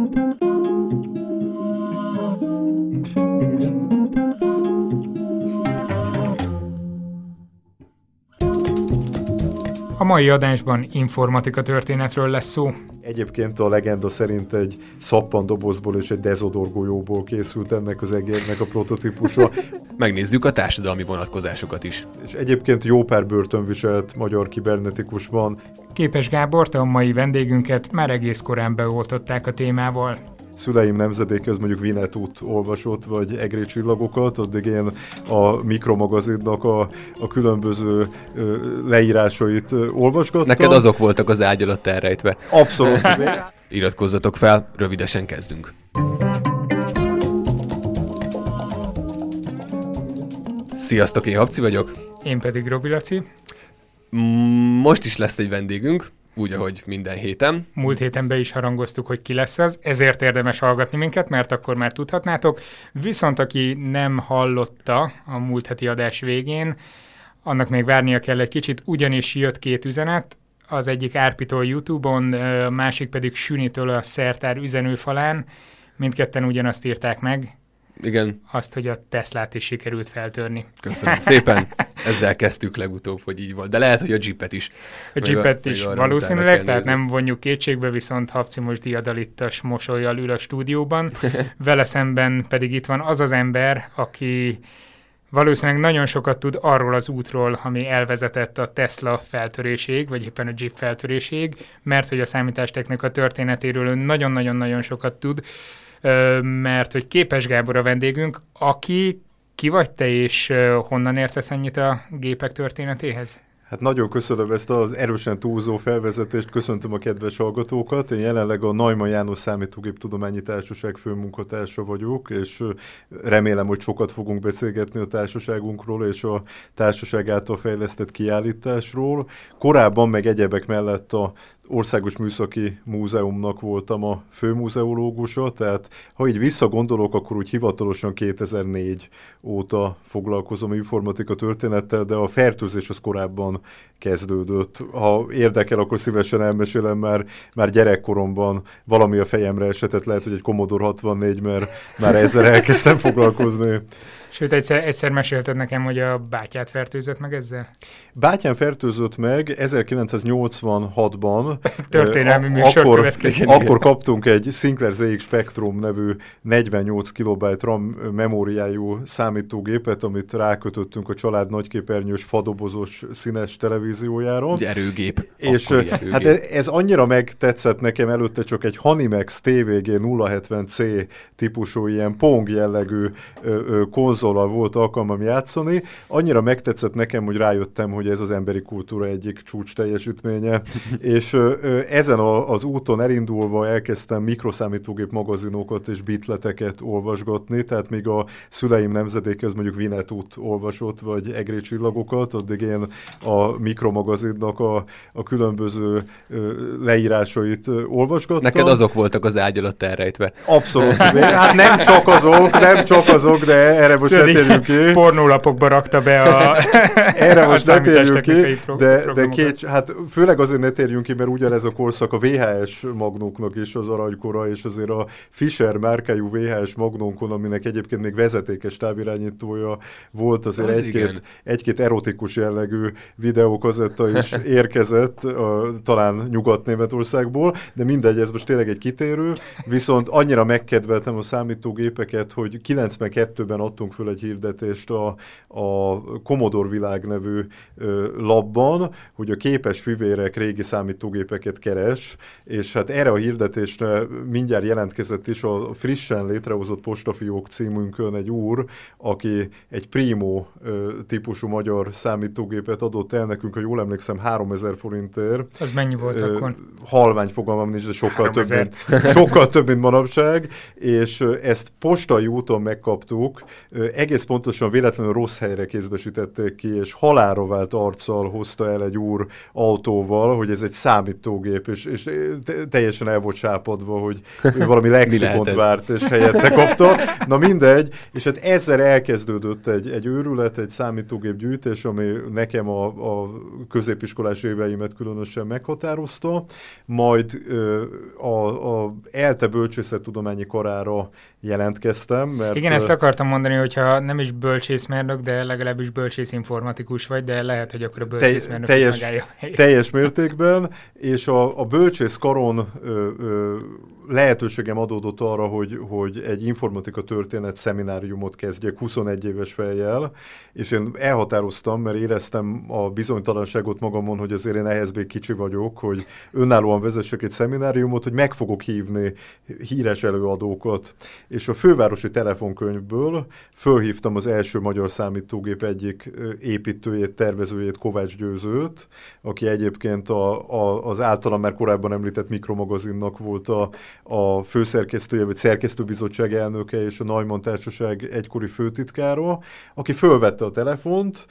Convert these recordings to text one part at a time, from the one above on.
A mai adásban informatika történetről lesz szó. Egyébként a legenda szerint egy szappan dobozból és egy dezodorgolyóból készült ennek az egérnek a prototípusa. Megnézzük a társadalmi vonatkozásokat is. És egyébként jó pár börtönviselt magyar kibernetikus van. Képes Gábor, te a mai vendégünket már egész korán beoltották a témával szüleim nemzedéke az mondjuk Vinetút olvasott, vagy Egri csillagokat, addig én a mikromagazinnak a, a különböző ö, leírásait olvasgattam. Neked azok voltak az ágy alatt elrejtve. Abszolút. Iratkozzatok fel, rövidesen kezdünk. Sziasztok, én Habci vagyok. Én pedig Robi Laci. Most is lesz egy vendégünk, úgy, ahogy minden héten. Múlt héten be is harangoztuk, hogy ki lesz az, ezért érdemes hallgatni minket, mert akkor már tudhatnátok. Viszont aki nem hallotta a múlt heti adás végén, annak még várnia kell egy kicsit, ugyanis jött két üzenet, az egyik Árpitól YouTube-on, a másik pedig Sünitől a szertár üzenőfalán. Mindketten ugyanazt írták meg, igen. Azt, hogy a Teslát is sikerült feltörni. Köszönöm szépen. Ezzel kezdtük legutóbb, hogy így volt. De lehet, hogy a Jeepet is. A Jeepet is valószínűleg, tehát nem vonjuk kétségbe, viszont Habci most diadalittas mosolyjal ül a stúdióban. Vele szemben pedig itt van az az ember, aki valószínűleg nagyon sokat tud arról az útról, ami elvezetett a Tesla feltöréség, vagy éppen a Jeep feltöréség, mert hogy a számítástechnika történetéről nagyon-nagyon-nagyon sokat tud mert hogy Képes Gábor a vendégünk, aki ki vagy te, és honnan értesz ennyit a gépek történetéhez? Hát nagyon köszönöm ezt az erősen túlzó felvezetést, köszöntöm a kedves hallgatókat. Én jelenleg a Naima János Számítógép Tudományi Társaság főmunkatársa vagyok, és remélem, hogy sokat fogunk beszélgetni a társaságunkról és a társaság által fejlesztett kiállításról. Korábban meg egyebek mellett a Országos Műszaki Múzeumnak voltam a főmúzeológusa, tehát ha így visszagondolok, akkor úgy hivatalosan 2004 óta foglalkozom informatika történettel, de a fertőzés az korábban kezdődött. Ha érdekel, akkor szívesen elmesélem, már, már gyerekkoromban valami a fejemre esetett, lehet, hogy egy Commodore 64, mert már ezzel elkezdtem foglalkozni. Sőt, egyszer, egyszer mesélted nekem, hogy a bátyát fertőzött meg ezzel? Bátyám fertőzött meg 1986-ban. Történelmi uh, műsor akkor, akkor kaptunk egy Sinclair ZX Spectrum nevű 48 KB RAM memóriájú számítógépet, amit rákötöttünk a család nagyképernyős fadobozos színes televíziójára. Egy erőgép. És erőgép. hát ez, ez annyira megtetszett nekem, előtte csak egy Hanimex TVG 070C típusú ilyen Pong jellegű konzol konzollal volt alkalmam játszani. Annyira megtetszett nekem, hogy rájöttem, hogy ez az emberi kultúra egyik csúcs teljesítménye, és ezen a, az úton elindulva elkezdtem mikroszámítógép magazinokat és bitleteket olvasgatni, tehát még a szüleim nemzedéke az mondjuk Vinetút olvasott, vagy Egri csillagokat, addig én a mikromagazinnak a, a különböző leírásait olvasgattam. Neked azok voltak az ágy alatt elrejtve. Abszolút. Hát nem csak azok, nem csak azok, de erre most most ne térjünk ki. Pornólapokba rakta be a Erre most ne térjünk ki, de, de két, hát főleg azért ne térjünk ki, mert ugyanez a korszak a VHS magnóknak is az aranykora, és azért a Fisher márkájú VHS magnónkon, aminek egyébként még vezetékes távirányítója volt, azért az egy-két, egy-két erotikus jellegű videókazetta is érkezett, a, talán Nyugat-Németországból, de mindegy, ez most tényleg egy kitérő, viszont annyira megkedveltem a számítógépeket, hogy 92-ben adtunk föl egy hirdetést a, a Commodore Világ nevű labban, hogy a képes fivérek régi számítógépeket keres, és hát erre a hirdetésre mindjárt jelentkezett is a frissen létrehozott postafiók címünkön egy úr, aki egy Primo típusú magyar számítógépet adott el nekünk, ha jól emlékszem, 3000 forintért. Az mennyi volt akkor? Halvány fogalmam nincs, de sokkal több, mint, sokkal több, mint manapság, és ezt postai úton megkaptuk, egész pontosan véletlenül rossz helyre kézbesítették ki, és halára vált arccal hozta el egy úr autóval, hogy ez egy számítógép, és, és teljesen el volt sápadva, hogy ő valami lexikont várt, és helyette kapta. Na mindegy, és hát ezzel elkezdődött egy, egy őrület, egy számítógép gyűjtés, ami nekem a, a középiskolás éveimet különösen meghatározta, majd a, a ELTE bölcsészettudományi karára jelentkeztem. Mert, Igen, ezt akartam mondani, hogyha nem is bölcsészmérnök, de legalábbis bölcsész informatikus vagy, de lehet, hogy akkor a bölcsészmérnök Te, teljes, teljes mértékben, és a, a bölcsész karon ö, ö, lehetőségem adódott arra, hogy, hogy egy informatika történet szemináriumot kezdjek 21 éves fejjel, és én elhatároztam, mert éreztem a bizonytalanságot magamon, hogy azért én ehhez még kicsi vagyok, hogy önállóan vezessek egy szemináriumot, hogy meg fogok hívni híres előadókat. És a fővárosi telefonkönyvből fölhívtam az első magyar számítógép egyik építőjét, tervezőjét, Kovács Győzőt, aki egyébként a, a, az általam már korábban említett mikromagazinnak volt a, a főszerkesztője, vagy szerkesztőbizottság elnöke és a Neumann Társaság egykori főtitkára, aki fölvette a telefont,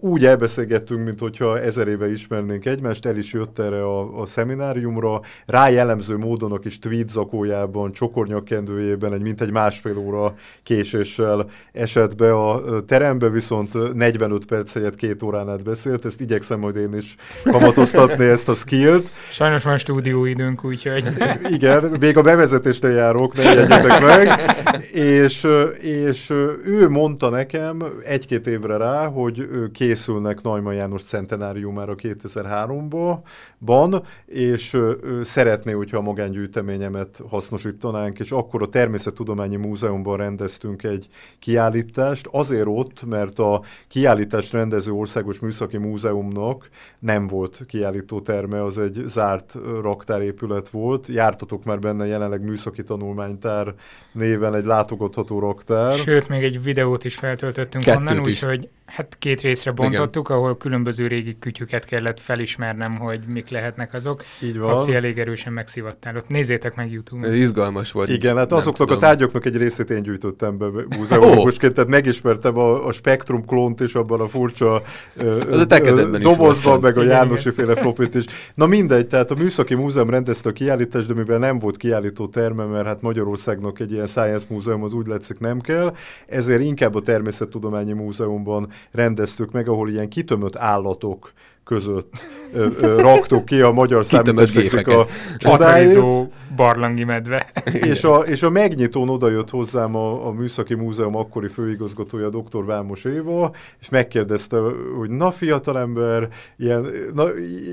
úgy elbeszélgettünk, mint hogyha ezer éve ismernénk egymást, el is jött erre a, a szemináriumra, rá jellemző módon a kis tweet zakójában, csokornyakkendőjében egy mintegy másfél óra késéssel esett be a terembe, viszont 45 perc helyett két órán át beszélt, ezt igyekszem majd én is kamatoztatni ezt a skillt. Sajnos van stúdióidőnk, úgyhogy... Igen, még a bevezetésnél járok, ne jegyetek meg. és, és ő mondta nekem egy-két évre rá, hogy készülnek Neumann János centenáriumára 2003-ban, és szeretné, hogyha a magángyűjteményemet hasznosítanánk, és akkor a Természettudományi Múzeumban rendeztünk egy kiállítást, azért ott, mert a kiállítást rendező Országos Műszaki Múzeumnak nem volt kiállító terme, az egy zárt raktárépület volt. Jártatok már benne jelenleg műszaki tanulmánytár néven egy látogatható raktár. Sőt, még egy videót is feltöltöttünk Kettőt onnan, úgyhogy hát két részre bontottuk, Igen. ahol különböző régi kütyüket kellett felismernem, hogy mik lehetnek azok. Így van. Habszi elég erősen megszivattál. Ott nézzétek meg YouTube-on. Ez izgalmas volt. Igen, hát azoknak tudom. a tárgyaknak egy részét én gyűjtöttem be múzeumosként, oh. tehát megismertem a, a Spektrum klónt is abban a furcsa az a dobozban, meg a Jánosi féle flopit is. Na mindegy, tehát a Műszaki Múzeum rendezte a kiállítást, de mivel nem volt kiállító terme, mert hát Magyarországnak egy ilyen Science Múzeum az úgy látszik nem kell, ezért inkább a Természettudományi Múzeumban rendeztük meg, ahol ilyen kitömött állatok között ö, ö, raktuk ki a magyar számítástechnik a csodáit. barlangi medve. és, a, és a megnyitón oda jött hozzám a, a Műszaki Múzeum akkori főigazgatója, dr. Vámos Éva, és megkérdezte, hogy na fiatalember, ilyen na,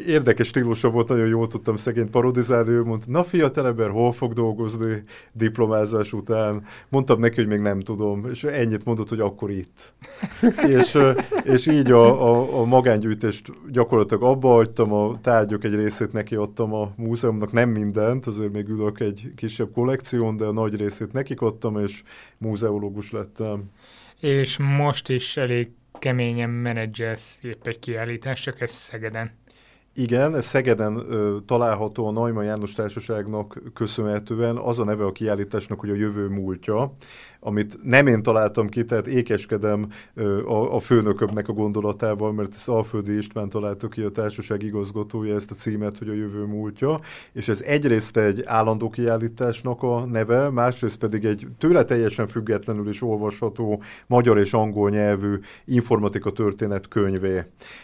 érdekes stílusa volt, nagyon jól tudtam szegényt parodizálni, ő mondta, na fiatalember, hol fog dolgozni diplomázás után? Mondtam neki, hogy még nem tudom, és ennyit mondott, hogy akkor itt. és, és így a, a, a magángyűjtést gyakorlatilag gyakorlatilag abba hagytam, a tárgyok egy részét neki adtam a múzeumnak, nem mindent, azért még ülök egy kisebb kollekción, de a nagy részét nekik adtam, és múzeológus lettem. És most is elég keményen menedzselsz épp egy kiállítást, csak ez Szegeden. Igen, ez Szegeden ö, található a Neumann János Társaságnak köszönhetően az a neve a kiállításnak, hogy a jövő múltja amit nem én találtam ki, tehát ékeskedem a, a főnökömnek a gondolatával, mert ezt Alföldi István találta ki a társaság igazgatója ezt a címet, hogy a jövő múltja, és ez egyrészt egy állandó kiállításnak a neve, másrészt pedig egy tőle teljesen függetlenül is olvasható magyar és angol nyelvű informatika történet könyvé.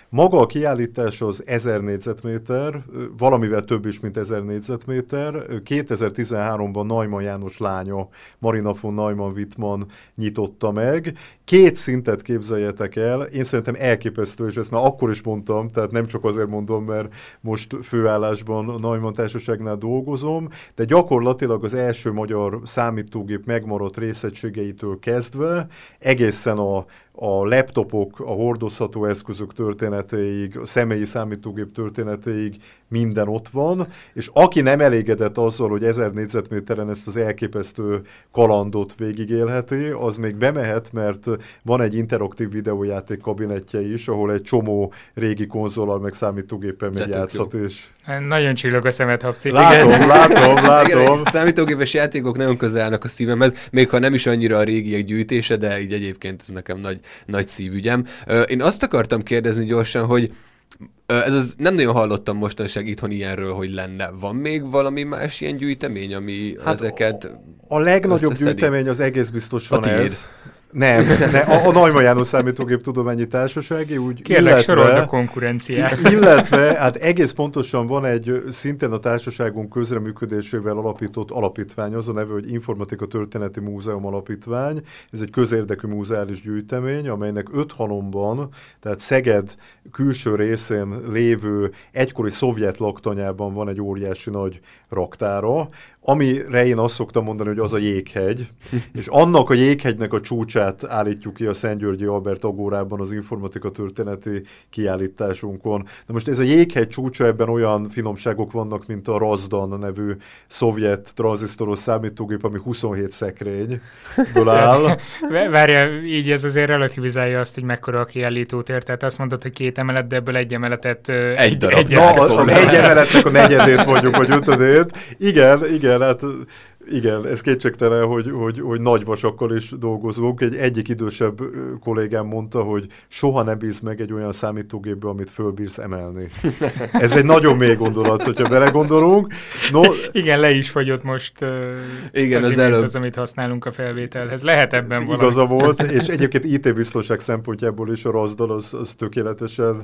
Maga a kiállítás az 1000 négyzetméter, valamivel több is, mint 1000 négyzetméter. 2013-ban Neumann János lánya, Marina von Neumann Wittmann nyitotta meg. Két szintet képzeljetek el, én szerintem elképesztő, és ezt már akkor is mondtam, tehát nem csak azért mondom, mert most főállásban a Neumann Társaságnál dolgozom, de gyakorlatilag az első magyar számítógép megmaradt részegységeitől kezdve egészen a a laptopok, a hordozható eszközök történetéig, a személyi számítógép történetéig minden ott van, és aki nem elégedett azzal, hogy 1000 négyzetméteren ezt az elképesztő kalandot végigélheti, az még bemehet, mert van egy interaktív videójáték kabinetje is, ahol egy csomó régi konzolal meg számítógéppel még játszhat, és... Nagyon csillog a szemet, Habci. Látom, Igen. látom, látom. Igen, a számítógépes játékok nagyon közel állnak a szívemhez, még ha nem is annyira a régiek gyűjtése, de így egyébként ez nekem nagy, nagy szívügyem. Én azt akartam kérdezni gyorsan, hogy Ez az, nem nagyon hallottam mostanság itthon ilyenről, hogy lenne. Van még valami más ilyen gyűjtemény, ami hát ezeket A, a legnagyobb összeszedi? gyűjtemény az egész biztosan a ez. Nem, ne, a, a Neumann János Számítógép Tudományi Társasági úgy Kérlek, illetve, a konkurenciát. Illetve, hát egész pontosan van egy szintén a társaságunk közreműködésével alapított alapítvány, az a neve, hogy Informatika Történeti Múzeum Alapítvány. Ez egy közérdekű múzeális gyűjtemény, amelynek öt halomban, tehát Szeged külső részén lévő egykori szovjet laktanyában van egy óriási nagy raktára, amire én azt szoktam mondani, hogy az a jéghegy, és annak a jéghegynek a csúcsát állítjuk ki a Szent Györgyi Albert Agórában az informatika történeti kiállításunkon. De most ez a jéghegy csúcsa, ebben olyan finomságok vannak, mint a Razdan nevű szovjet tranzisztoros számítógép, ami 27 szekrényből áll. Várja, így ez azért relativizálja azt, hogy mekkora a kiállítótér, tehát azt mondod, hogy két emelet, de ebből egy emeletet egy darab. Egy, Na, az, az egy emeletnek a negyedét mondjuk, vagy ötödét. Igen, igen, igen, hát igen, ez kétségtelen, hogy, hogy, hogy nagy vasakkal is dolgozunk. Egy egyik idősebb kollégám mondta, hogy soha ne bíz meg egy olyan számítógépbe, amit fölbírsz emelni. Ez egy nagyon mély gondolat, hogyha belegondolunk. No, igen, le is fagyott most igen, az, az előbb. az, amit használunk a felvételhez. Lehet ebben valami. Igaza volt, és egyébként IT-biztonság szempontjából is a razdal az, az tökéletesen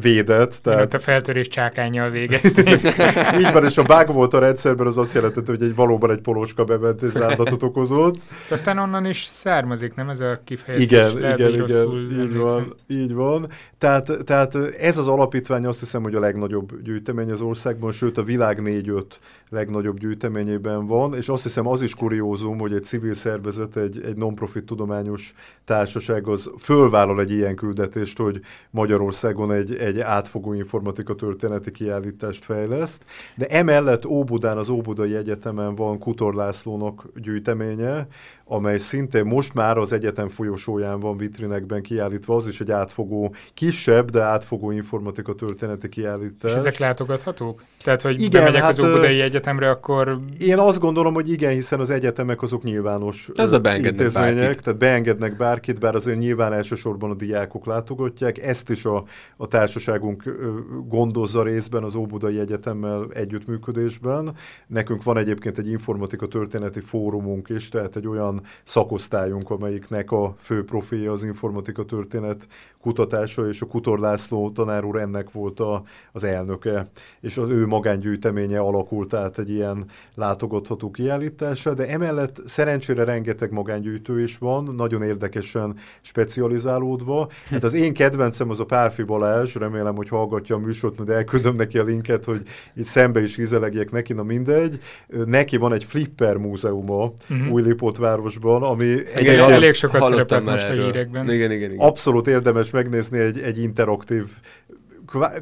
védett. Tehát... a feltörés csákányjal végezték. Így van, és a bug volt a rendszerben, az azt jelentette, hogy egy valóban egy polóska bementés áldatot okozott. De aztán onnan is származik, nem ez a kifejezés? Igen, Lehet, igen, igen, így van, így van. Tehát, tehát ez az alapítvány azt hiszem, hogy a legnagyobb gyűjtemény az országban, sőt a világ négy-öt legnagyobb gyűjteményében van, és azt hiszem az is kuriózum, hogy egy civil szervezet, egy, egy non-profit tudományos társaság az fölvállal egy ilyen küldetést, hogy Magyarországon egy, egy átfogó informatika történeti kiállítást fejleszt, de emellett Óbudán, az Óbudai Egyetemen van Kutor Lászlónak gyűjteménye, amely szintén most már az egyetem folyosóján van vitrinekben kiállítva, az is egy átfogó, kisebb, de átfogó informatika történeti kiállítás. És ezek látogathatók? Tehát, hogy igen, bemegyek hát, az Óbudai Egyetemre, akkor... Én azt gondolom, hogy igen, hiszen az egyetemek azok nyilvános Ez a beengednek bárkit. tehát beengednek bárkit, bár azért nyilván elsősorban a diákok látogatják. Ezt is a, a társaságunk gondozza részben az Óbudai Egyetemmel együttműködésben. Nekünk van egyébként egy informatika történeti fórumunk is, tehát egy olyan szakosztályunk, amelyiknek a fő profilja az informatika történet kutatása, és a Kutor László tanár úr ennek volt a, az elnöke, és az ő magángyűjteménye alakult át egy ilyen látogatható kiállításra, de emellett szerencsére rengeteg magángyűjtő is van, nagyon érdekesen specializálódva. Hát az én kedvencem az a Pálfi Balázs, remélem, hogy hallgatja a műsort, de elküldöm neki a linket, hogy itt szembe is hizelegjek neki, na mindegy. Neki van egy flipper múzeuma uh-huh. Újlipótvárosban, ami igen, egy elég sokat szerepelt most a hírekben. Igen, igen, igen. Abszolút érdemes megnézni egy, egy interaktív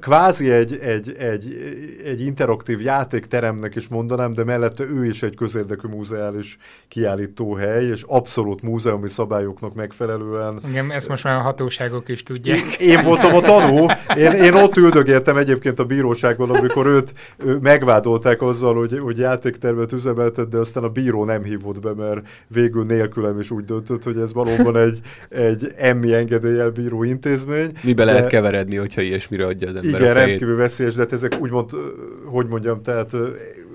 kvázi egy, egy, egy, egy interaktív játékteremnek is mondanám, de mellette ő is egy közérdekű múzeális kiállítóhely, és abszolút múzeumi szabályoknak megfelelően. Igen, ezt most már a hatóságok is tudják. Én, én voltam a tanú, én, én ott üldögéltem egyébként a bíróságban, amikor őt ő, megvádolták azzal, hogy, hogy játéktervet üzemeltet, de aztán a bíró nem hívott be, mert végül nélkülem is úgy döntött, hogy ez valóban egy, egy emmi engedéllyel bíró intézmény. Mibe de... lehet keveredni, hogyha ilyesmire adja az ember Igen, rendkívül veszélyes, de hát ezek úgymond, hogy mondjam, tehát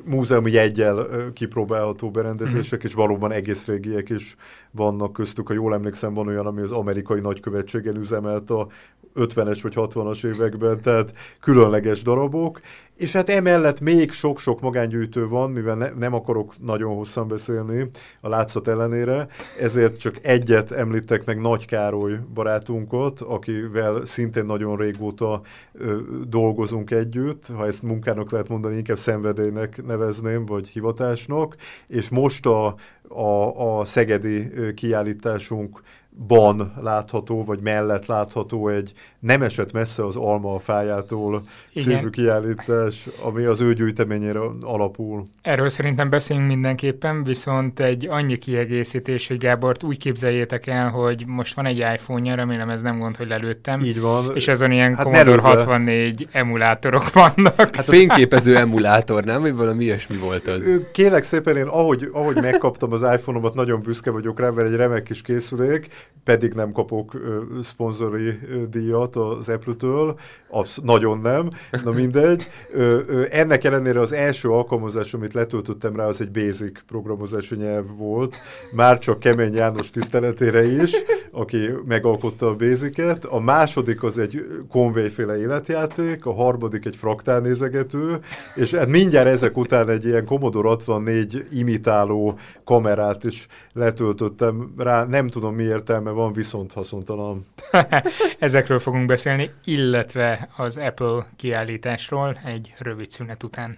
múzeumi jegyel kipróbálható berendezések, mm-hmm. és valóban egész régiek is vannak köztük. Ha jól emlékszem, van olyan, ami az amerikai nagykövetségen üzemelt a 50-es vagy 60-as években, tehát különleges darabok. És hát emellett még sok-sok magángyűjtő van, mivel ne, nem akarok nagyon hosszan beszélni a látszat ellenére, ezért csak egyet említek meg Nagy Károly barátunkat, akivel szintén nagyon régóta ö, dolgozunk együtt, ha ezt munkának lehet mondani, inkább szenvedélynek nevezném, vagy hivatásnak, és most a, a, a szegedi kiállításunk ban látható, vagy mellett látható egy nem esett messze az Alma a fájától Igen. című kiállítás, ami az ő gyűjteményére alapul. Erről szerintem beszélünk mindenképpen, viszont egy annyi kiegészítés, hogy Gábort úgy képzeljétek el, hogy most van egy iPhone-ja, remélem ez nem gond, hogy lelőttem. Így van. És azon ilyen hát Commodore 64 emulátorok vannak. Hát fényképező emulátor, nem? Vagy valami ilyesmi volt az? Kélek szépen, én ahogy, ahogy megkaptam az iPhone-omat, nagyon büszke vagyok rá, mert egy remek kis készülék, pedig nem kapok uh, szponzori uh, díjat az Apple-től, Absz- nagyon nem, na mindegy. Uh, uh, ennek ellenére az első alkalmazás, amit letöltöttem rá, az egy basic programozási nyelv volt, már csak Kemény János tiszteletére is, aki megalkotta a basicet. A második az egy konvéféle életjáték, a harmadik egy fraktálnézegető, és hát mindjárt ezek után egy ilyen Commodore 64 imitáló kamerát is letöltöttem rá, nem tudom mi értelme van, viszont haszontalan. Ezekről fogunk beszélni, illetve az Apple kiállításról egy rövid szünet után.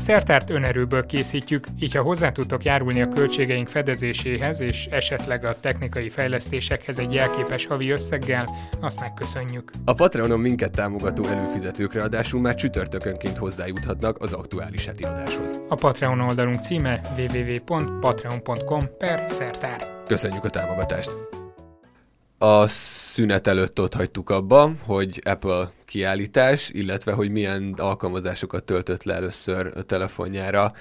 A szertárt önerőből készítjük, így ha hozzá tudtok járulni a költségeink fedezéséhez és esetleg a technikai fejlesztésekhez egy jelképes havi összeggel, azt megköszönjük. A Patreonon minket támogató előfizetők ráadásul már csütörtökönként hozzájuthatnak az aktuális heti adáshoz. A Patreon oldalunk címe www.patreon.com per szertár. Köszönjük a támogatást! A szünet előtt ott hagytuk abba, hogy Apple kiállítás, illetve hogy milyen alkalmazásokat töltött le először a telefonjára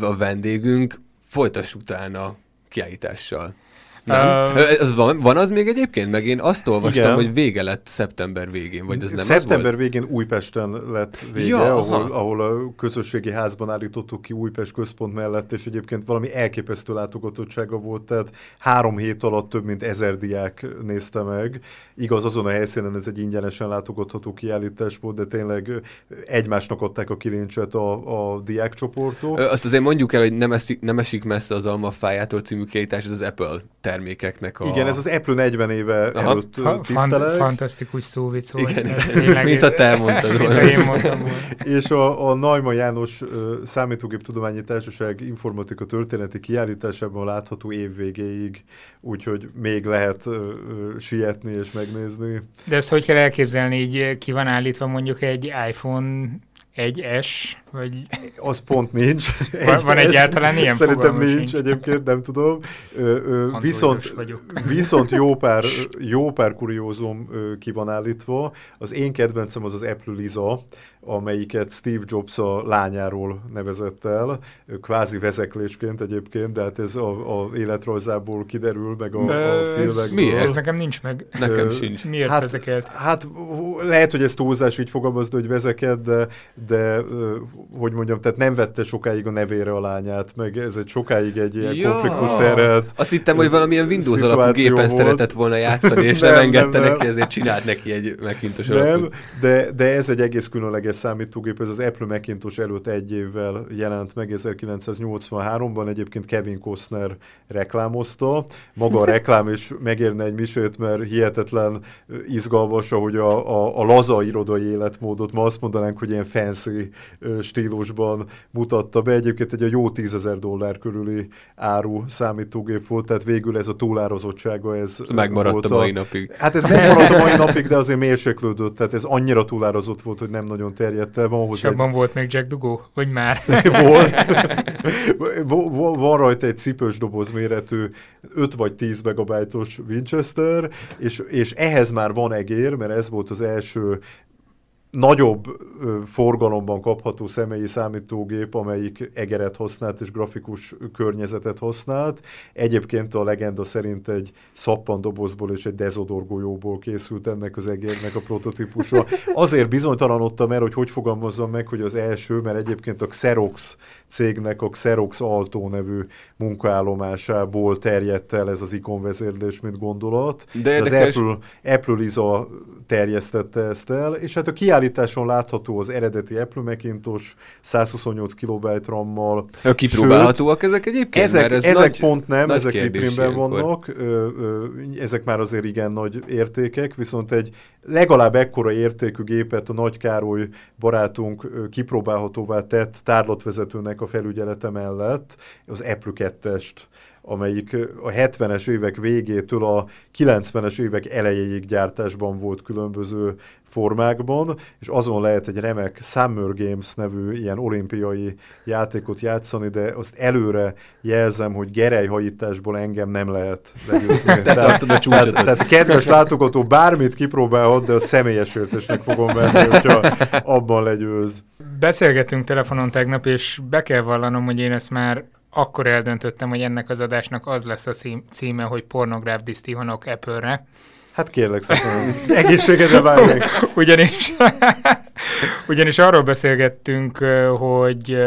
a vendégünk. Folytassuk utána kiállítással. Nem? Uh, ez van, van az még egyébként? Meg én azt olvastam, igen. hogy vége lett szeptember végén, vagy ez nem Szeptember az volt? végén Újpesten lett vége, ja, ahol, ahol a közösségi házban állítottuk ki Újpest központ mellett, és egyébként valami elképesztő látogatottsága volt, tehát három hét alatt több mint ezer diák nézte meg. Igaz, azon a helyszínen ez egy ingyenesen látogatható kiállítás volt, de tényleg egymásnak adták a kilincset a, a diákcsoportok. Azt azért mondjuk el, hogy nem, esik, nem esik messze az Almafájától című kiállítás, ez az Apple termékeknek a... Igen, ez az Apple 40 éve Aha. előtt tiszteleg. Fantasztikus szóvic volt. Igen, igen. mint a te mondtad volna. én mondtam volna. És a, a Neumann János Számítógép Tudományi Társaság informatika történeti kiállításában látható évvégéig, úgyhogy még lehet uh, sietni és megnézni. De ezt hogy kell elképzelni, így ki van állítva mondjuk egy iPhone egy S, vagy... Az pont nincs. Van, van egyáltalán ilyen Szerintem nincs, nincs, egyébként nem tudom. Ö, ö, viszont, viszont jó pár, jó pár kuriózum ki van állítva. Az én kedvencem az az Apple Lisa, amelyiket Steve Jobs a lányáról nevezett el, kvázi vezeklésként egyébként, de hát ez a, a életrajzából kiderül, meg a, a filmekből. Miért? Ez nekem nincs meg. Nekem sincs. Miért hát, vezekelt? Hát lehet, hogy ez túlzás így fogalmazd, hogy vezeked, de, de hogy mondjam, tehát nem vette sokáig a nevére a lányát, meg ez egy sokáig egy ilyen ja. konfliktus terhet. Azt hittem, hogy valamilyen Windows alapú gépen volt. szeretett volna játszani, és nem, nem engedte nem, neki, ezért csinált neki egy Macintosh Nem, de, de ez egy egész különleges számítógép, ez az Apple Macintosh előtt egy évvel jelent meg 1983-ban, egyébként Kevin Costner reklámozta. Maga a reklám is megérne egy misét, mert hihetetlen izgalmas, ahogy a, a, a laza irodai életmódot, ma azt mondanánk, hogy ilyen fancy stílusban mutatta be. Egyébként egy a jó tízezer dollár körüli áru számítógép volt, tehát végül ez a túlárazottsága ez Megmaradt volt a mai napig. Hát ez megmaradt a mai napig, de azért mérséklődött, tehát ez annyira túlárazott volt, hogy nem nagyon terjedt el. Van És abban egy... volt még Jack Dugó, vagy már? volt. van rajta egy cipős doboz méretű 5 vagy 10 megabajtos Winchester, és, és ehhez már van egér, mert ez volt az első nagyobb forgalomban kapható személyi számítógép, amelyik egeret használt és grafikus környezetet használt. Egyébként a legenda szerint egy szappandobozból és egy dezodorgolyóból készült ennek az egérnek a prototípusa. Azért bizonytalanodtam el, hogy hogy fogalmazzam meg, hogy az első, mert egyébként a Xerox cégnek a Xerox Alto nevű munkaállomásából terjedt el ez az ikonvezérlés, mint gondolat. De az Apple, Apple Lisa terjesztette ezt el, és hát a kiállításon látható az eredeti Apple Macintosh 128 KB RAM-mal. Kipróbálhatóak Sőt, ezek egyébként? Ezek, ez ezek nagy, pont nem, nagy ezek vitrínben vannak, ö, ö, ezek már azért igen nagy értékek, viszont egy legalább ekkora értékű gépet a Nagy Károly barátunk kipróbálhatóvá tett tárlatvezetőnek a felügyelete mellett, az Apple 2-est amelyik a 70-es évek végétől a 90-es évek elejéig gyártásban volt különböző formákban, és azon lehet egy remek Summer Games nevű ilyen olimpiai játékot játszani, de azt előre jelzem, hogy gerelyhajításból engem nem lehet legyőzni. tehát, a tehát, tehát kedves látogató bármit kipróbálhat, de a személyes értésnek fogom venni, hogyha abban legyőz. Beszélgettünk telefonon tegnap, és be kell vallanom, hogy én ezt már akkor eldöntöttem, hogy ennek az adásnak az lesz a címe, hogy pornográf disztihonok Apple-re. Hát kérlek szépen, egészségedre váljék. ugyanis, ugyanis arról beszélgettünk, hogy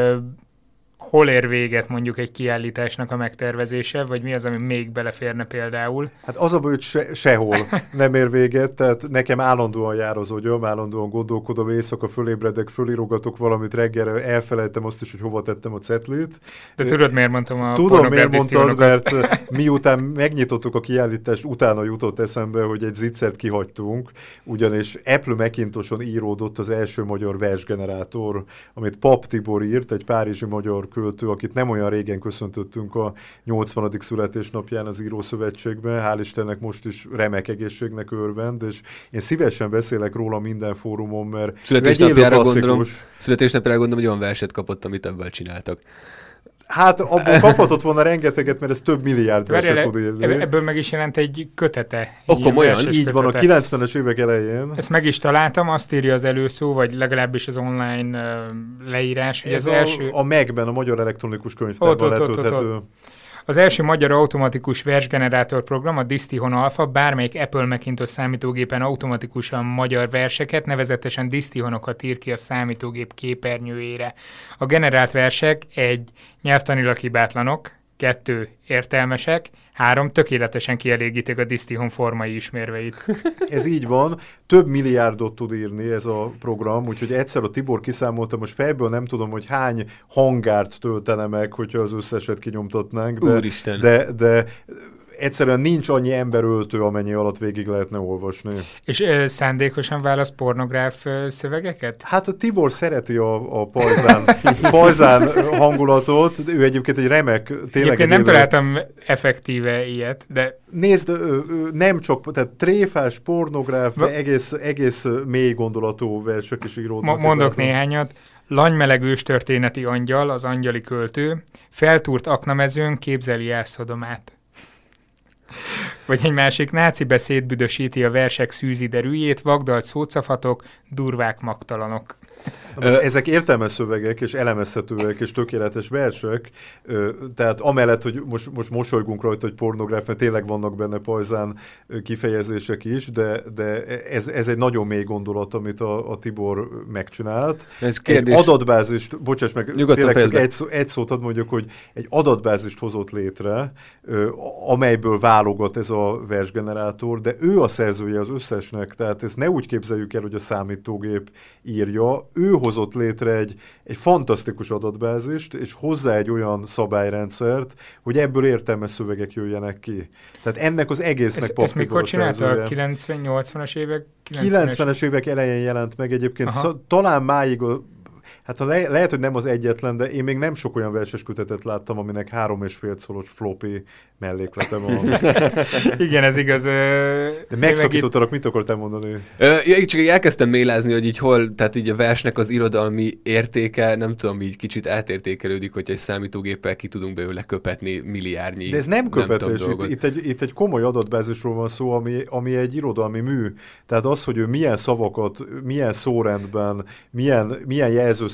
hol ér véget mondjuk egy kiállításnak a megtervezése, vagy mi az, ami még beleférne például? Hát az a baj, hogy se, sehol nem ér véget, tehát nekem állandóan jár az agyam, állandóan gondolkodom, éjszaka fölébredek, fölírogatok valamit reggelre, elfelejtem azt is, hogy hova tettem a cetlit. De tudod, miért mondtam a Tudom, miért mondtad, mert miután megnyitottuk a kiállítást, utána jutott eszembe, hogy egy zicsert kihagytunk, ugyanis Apple Macintosson íródott az első magyar versgenerátor, amit Pap Tibor írt, egy párizsi magyar költő, akit nem olyan régen köszöntöttünk a 80. születésnapján az Írószövetségben, hál' Istennek most is remek egészségnek örvend, és én szívesen beszélek róla minden fórumon, mert születésnapjára gondolom, születésnapjára gondolom, hogy olyan verset kapott, amit ebből csináltak. Hát abból kaphatott volna rengeteget, mert ez több milliárd verset tud írni. Ebből meg is jelent egy kötete. Akkor olyan, így kötete. van, a 90-es évek elején. Ezt meg is találtam, azt írja az előszó, vagy legalábbis az online uh, leírás, hogy ez az a, első... A MEG-ben, a Magyar Elektronikus Könyvtárban letölthető. Az első magyar automatikus versgenerátor program, a Distihon Alpha, bármelyik Apple Macintosh számítógépen automatikusan magyar verseket, nevezetesen Distihonokat ír ki a számítógép képernyőjére. A generált versek egy nyelvtanilag hibátlanok, kettő értelmesek, három tökéletesen kielégítik a Distihon formai ismérveit. Ez így van, több milliárdot tud írni ez a program, úgyhogy egyszer a Tibor kiszámolta, most fejből nem tudom, hogy hány hangárt töltene meg, hogyha az összeset kinyomtatnánk, de, Úristen. de, de egyszerűen nincs annyi emberöltő, amennyi alatt végig lehetne olvasni. És ö, szándékosan választ pornográf ö, szövegeket? Hát a Tibor szereti a, a pajzán, pajzán hangulatot, ő egyébként egy remek, tényleg Egyébként egy nem élő... találtam effektíve ilyet, de... Nézd, nem csak, tehát tréfás, pornográf, de egész, egész mély gondolatú versek is íródnak. Mondok néhányat. Lanymelegős történeti angyal, az angyali költő, feltúrt aknamezőn képzeli jászodomát. Vagy egy másik náci beszéd büdösíti a versek szűziderűjét, vagdalt szócafatok, durvák magtalanok. Ezek értelmes szövegek, és elemezhetőek, és tökéletes versek, tehát amellett, hogy most, most mosolygunk rajta, hogy pornográf, mert tényleg vannak benne pajzán kifejezések is, de, de ez, ez egy nagyon mély gondolat, amit a, a Tibor megcsinált. Ez kérdés... Egy adatbázist, bocsáss meg, Nyugodtan tényleg csak egy, szó, egy szót ad mondjuk, hogy egy adatbázist hozott létre, amelyből válogat ez a versgenerátor, de ő a szerzője az összesnek, tehát ezt ne úgy képzeljük el, hogy a számítógép írja, ő hozott létre egy, egy fantasztikus adatbázist, és hozzá egy olyan szabályrendszert, hogy ebből értelmes szövegek jöjjenek ki. Tehát ennek az egésznek ez, Ezt mikor csinálta? A 90-80-as évek? 90-es? 90-es évek elején jelent meg egyébként. Aha. talán máig Hát le, lehet, hogy nem az egyetlen, de én még nem sok olyan verses kötetet láttam, aminek három és fél szoros floppy melléklete van. Igen, ez igaz. De megszakítottalak, mit akartál mondani? Ja, csak elkezdtem mélázni, hogy így hol, tehát így a versnek az irodalmi értéke, nem tudom, így kicsit átértékelődik, hogy egy számítógéppel ki tudunk belőle köpetni milliárdnyi. De ez nem köpetés, nem itt, itt, egy, itt egy komoly adatbázisról van szó, ami, ami egy irodalmi mű. Tehát az, hogy ő milyen szavakat, milyen szórendben, milyen, milyen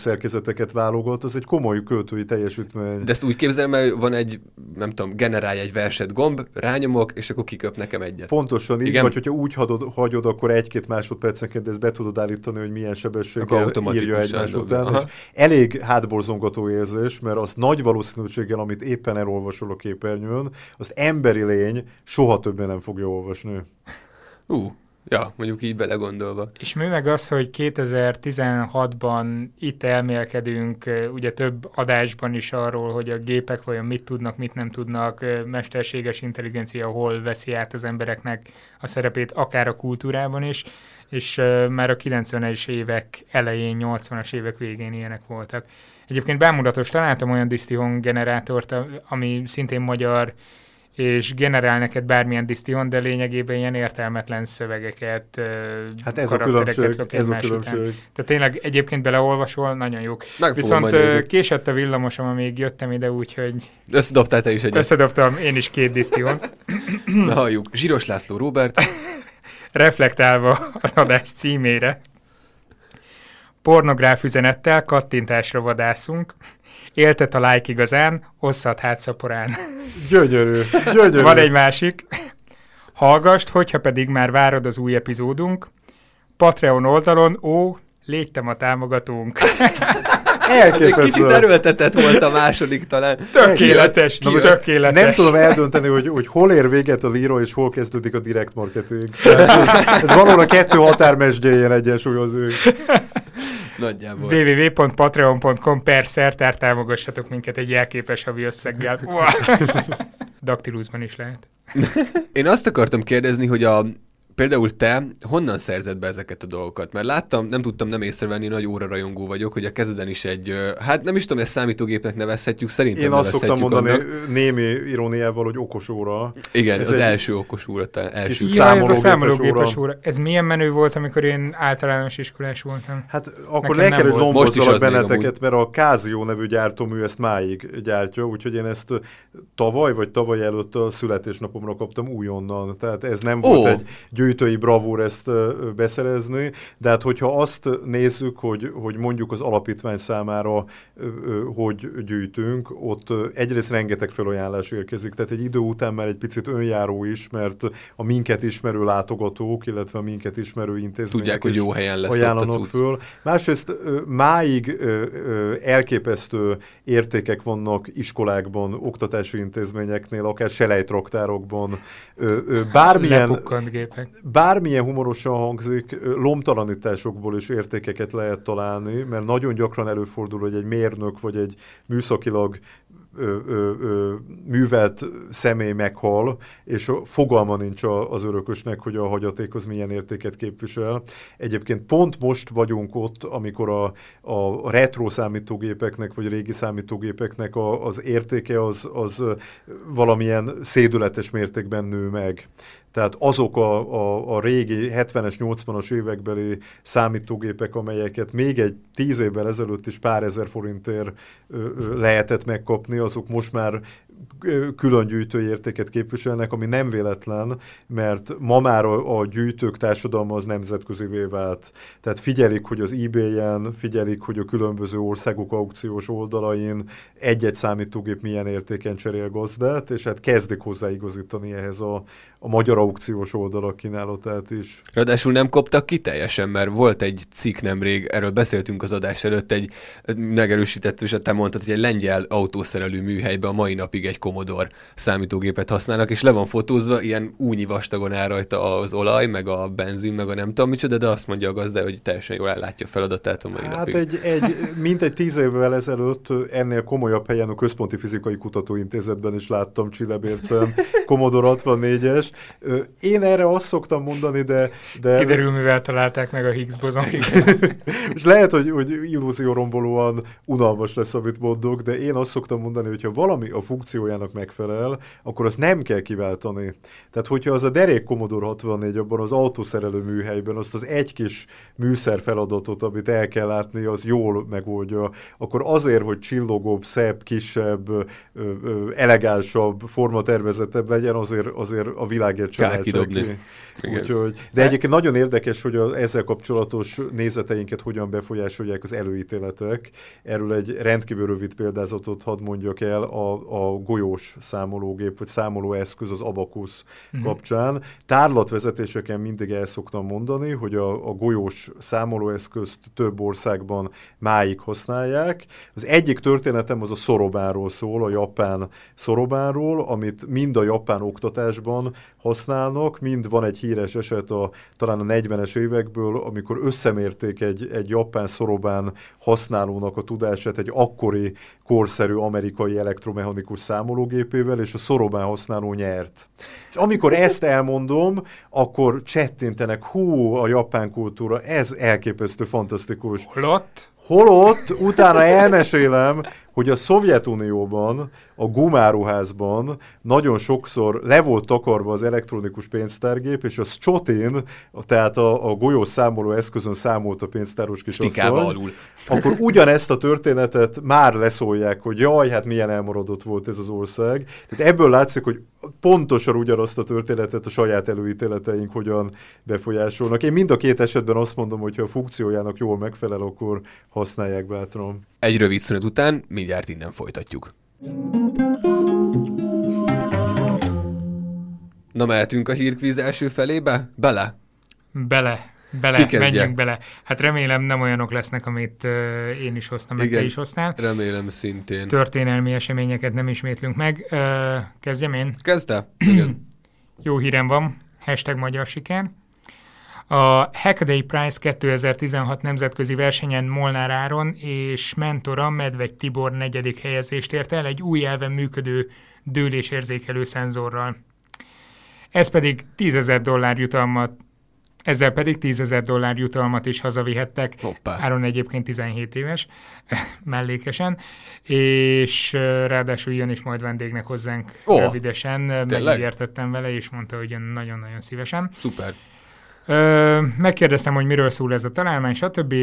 jelzőszerkezeteket válogat, az egy komoly költői teljesítmény. De ezt úgy képzelem, hogy van egy, nem tudom, generálj egy verset gomb, rányomok, és akkor kiköp nekem egyet. Pontosan így, Igen? vagy hogyha úgy hagyod, hagyod akkor egy-két másodpercenként ezt be tudod állítani, hogy milyen sebességgel írja egymás után. És elég hátborzongató érzés, mert az nagy valószínűséggel, amit éppen elolvasol a képernyőn, azt emberi lény soha többé nem fogja olvasni. Ú, uh, Ja, mondjuk így belegondolva. És mi meg az, hogy 2016-ban itt elmélkedünk, ugye több adásban is arról, hogy a gépek vajon mit tudnak, mit nem tudnak, mesterséges intelligencia hol veszi át az embereknek a szerepét, akár a kultúrában is, és már a 90-es évek elején, 80-as évek végén ilyenek voltak. Egyébként bámulatos találtam olyan Distihon generátort, ami szintén magyar és generál neked bármilyen disztion, de lényegében ilyen értelmetlen szövegeket, hát ez a különbség, ez a különbség. Után. Tehát tényleg egyébként beleolvasol, nagyon jók. Meg Viszont késett a villamosom, amíg jöttem ide, úgyhogy... Összedobtál te is egyet. Összedobtam én is két disztiont. Na halljuk. Zsíros László Robert. Reflektálva az adás címére. Pornográf üzenettel kattintásra vadászunk. Éltet a like igazán, osszat hát szaporán. Gyönyörű, gyönyörű. Van egy másik. Hallgast, hogyha pedig már várod az új epizódunk. Patreon oldalon, ó, légytem a támogatónk. Elképesztő. Egy kicsit erőltetett volt a második talán. Tökéletes, Na, tökéletes. Nem tudom eldönteni, hogy, hogy hol ér véget a Liro, és hol kezdődik a direct marketing. Ez valahol a kettő határmesdjéjén egyensúlyozó. Nagyjából. www.patreon.com per szertár támogassatok minket egy jelképes havi összeggel. Daktilusban is lehet. Én azt akartam kérdezni, hogy a Például te honnan szerzed be ezeket a dolgokat? Mert láttam, nem tudtam nem észrevenni, nagy óra rajongó vagyok, hogy a kezeden is egy, hát nem is tudom, ezt számítógépnek nevezhetjük, szerintem Én azt szoktam mondani annak. némi iróniával, hogy okos óra. Igen, ez az első okos óra, talán első ja, számológépes, ez a számológépes óra. óra. Ez milyen menő volt, amikor én általános iskolás voltam? Hát akkor le kell, hogy lombozzalak benneteket, mert a Casio nevű gyártómű ezt máig gyártja, úgyhogy én ezt tavaly vagy tavaly előtt a születésnapomra kaptam újonnan. Tehát ez nem oh. volt egy gyűjtői bravúr ezt beszerezni, de hát hogyha azt nézzük, hogy, hogy mondjuk az alapítvány számára hogy gyűjtünk, ott egyrészt rengeteg felajánlás érkezik, tehát egy idő után már egy picit önjáró is, mert a minket ismerő látogatók, illetve a minket ismerő intézmények Tudják, hogy jó helyen lesz ajánlanak ott a föl. Másrészt máig elképesztő értékek vannak iskolákban, oktatási intézményeknél, akár selejtraktárokban, bármilyen, gépek. Bármilyen humorosan hangzik, lomtalanításokból is értékeket lehet találni, mert nagyon gyakran előfordul, hogy egy mérnök vagy egy műszakilag ö, ö, ö, művelt személy meghal, és fogalma nincs az örökösnek, hogy a hagyaték az milyen értéket képvisel. Egyébként pont most vagyunk ott, amikor a, a retro számítógépeknek, vagy régi számítógépeknek a, az értéke az, az valamilyen szédületes mértékben nő meg. Tehát azok a, a, a régi 70-es, 80-as évekbeli számítógépek, amelyeket még egy tíz évvel ezelőtt is pár ezer forintért lehetett megkapni, azok most már külön gyűjtői értéket képviselnek, ami nem véletlen, mert ma már a, gyűjtők társadalma az nemzetközivé vált. Tehát figyelik, hogy az eBay-en, figyelik, hogy a különböző országok aukciós oldalain egy-egy számítógép milyen értéken cserél gazdát, és hát kezdik hozzáigazítani ehhez a, a magyar aukciós oldalak kínálatát is. Ráadásul nem koptak ki teljesen, mert volt egy cikk nemrég, erről beszéltünk az adás előtt, egy megerősített, és te mondtad, hogy egy lengyel autószerelő műhelyben a mai napig egy Commodore számítógépet használnak, és le van fotózva, ilyen únyi vastagon áll rajta az olaj, meg a benzin, meg a nem tudom micsoda, de azt mondja a gazda, hogy teljesen jól ellátja a feladatát a mai hát napig. Egy, egy, mint egy tíz évvel ezelőtt ennél komolyabb helyen a Központi Fizikai Kutatóintézetben is láttam Csillebércen Commodore 64-es. Én erre azt szoktam mondani, de... de... Kiderül, mivel találták meg a Higgs bozon. és lehet, hogy, hogy illúziórombolóan unalmas lesz, amit mondok, de én azt szoktam mondani, hogyha valami a funkciójának megfelel, akkor azt nem kell kiváltani. Tehát, hogyha az a derék Commodore 64 abban az autószerelő műhelyben azt az egy kis műszer feladatot, amit el kell látni, az jól megoldja, akkor azért, hogy csillogóbb, szebb, kisebb, elegánsabb, formatervezetebb legyen, azért, azért a világért sem Úgyhogy, de egyébként nagyon érdekes, hogy az ezzel kapcsolatos nézeteinket hogyan befolyásolják az előítéletek. Erről egy rendkívül rövid példázatot hadd mondjak el a, a golyós számológép, vagy számolóeszköz az Abacus uh-huh. kapcsán. Tárlatvezetéseken mindig el szoktam mondani, hogy a, a golyós számolóeszközt több országban máig használják. Az egyik történetem az a szorobáról szól, a japán szorobáról, amit mind a japán oktatásban használnak, mind van egy híres eset a, talán a 40-es évekből, amikor összemérték egy, egy japán szorobán használónak a tudását egy akkori korszerű amerikai elektromechanikus számológépével, és a szorobán használó nyert. És amikor ezt elmondom, akkor csettintenek, hú, a japán kultúra, ez elképesztő, fantasztikus. Holott? Holott utána elmesélem, hogy a Szovjetunióban, a gumáruházban nagyon sokszor le volt takarva az elektronikus pénztárgép, és a Csotin, tehát a, a golyó számoló eszközön számolt a pénztáros kis alul. akkor ugyanezt a történetet már leszólják, hogy jaj, hát milyen elmaradott volt ez az ország. Tehát ebből látszik, hogy pontosan ugyanazt a történetet a saját előítéleteink hogyan befolyásolnak. Én mind a két esetben azt mondom, hogy ha a funkciójának jól megfelel, akkor használják bátran. Egy rövid szünet után mindjárt innen folytatjuk. Na mehetünk a hírkvíz első felébe? Bele? Bele. Bele, menjünk bele. Hát remélem nem olyanok lesznek, amit uh, én is hoztam, meg Igen, te is hoztál. remélem szintén. Történelmi eseményeket nem ismétlünk meg. Uh, kezdjem én? Kezdte? Jó hírem van, hashtag magyar siker. A Hackaday Prize 2016 nemzetközi versenyen Molnár Áron és mentora Medvegy Tibor negyedik helyezést ért el egy új elven működő dőlésérzékelő szenzorral. Ez pedig 10 dollár jutalmat ezzel pedig 10 ezer dollár jutalmat is hazavihettek. Hoppá. Áron egyébként 17 éves, mellékesen, és ráadásul jön is majd vendégnek hozzánk oh, rövidesen. Megígértettem vele, és mondta, hogy nagyon-nagyon szívesen. Szuper. Ö, megkérdeztem, hogy miről szól ez a találmány, stb.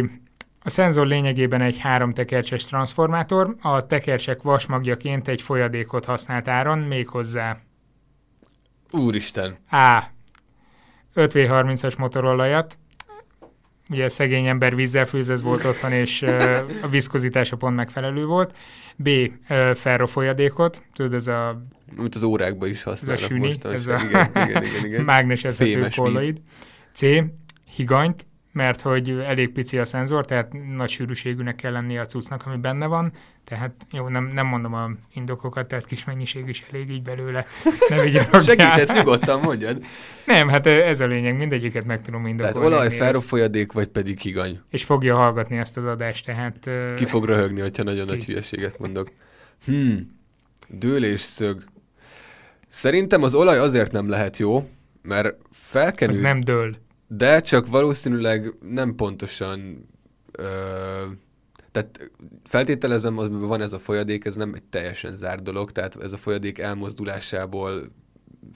A szenzor lényegében egy három tekercses transformátor, a tekercsek vasmagjaként egy folyadékot használt áron, méghozzá. Úristen! A. 5V30-as motorolajat, ugye szegény ember vízzel főz, volt otthon, és a viszkozitása pont megfelelő volt. B. ferro folyadékot, tudod, ez a... Mint az órákban is használnak ez a süni, ez a igen, igen, igen, igen. mágneses kolloid. C. Higanyt, mert hogy elég pici a szenzor, tehát nagy sűrűségűnek kell lennie a cuccnak, ami benne van, tehát jó, nem, nem mondom a indokokat, tehát kis mennyiség is elég így belőle. Ne Segítesz, nyugodtan mondjad. Nem, hát ez a lényeg, mindegyiket meg tudom indokolni. Tehát olaj, ferrofolyadék, vagy pedig higany. És fogja hallgatni ezt az adást, tehát... Ki fog röhögni, hogyha nagyon ki. nagy hülyeséget mondok. Hmm, dőlésszög. Szerintem az olaj azért nem lehet jó, mert felkenül... Az nem dől. De csak valószínűleg nem pontosan... Ö, tehát feltételezem, van ez a folyadék, ez nem egy teljesen zárt dolog, tehát ez a folyadék elmozdulásából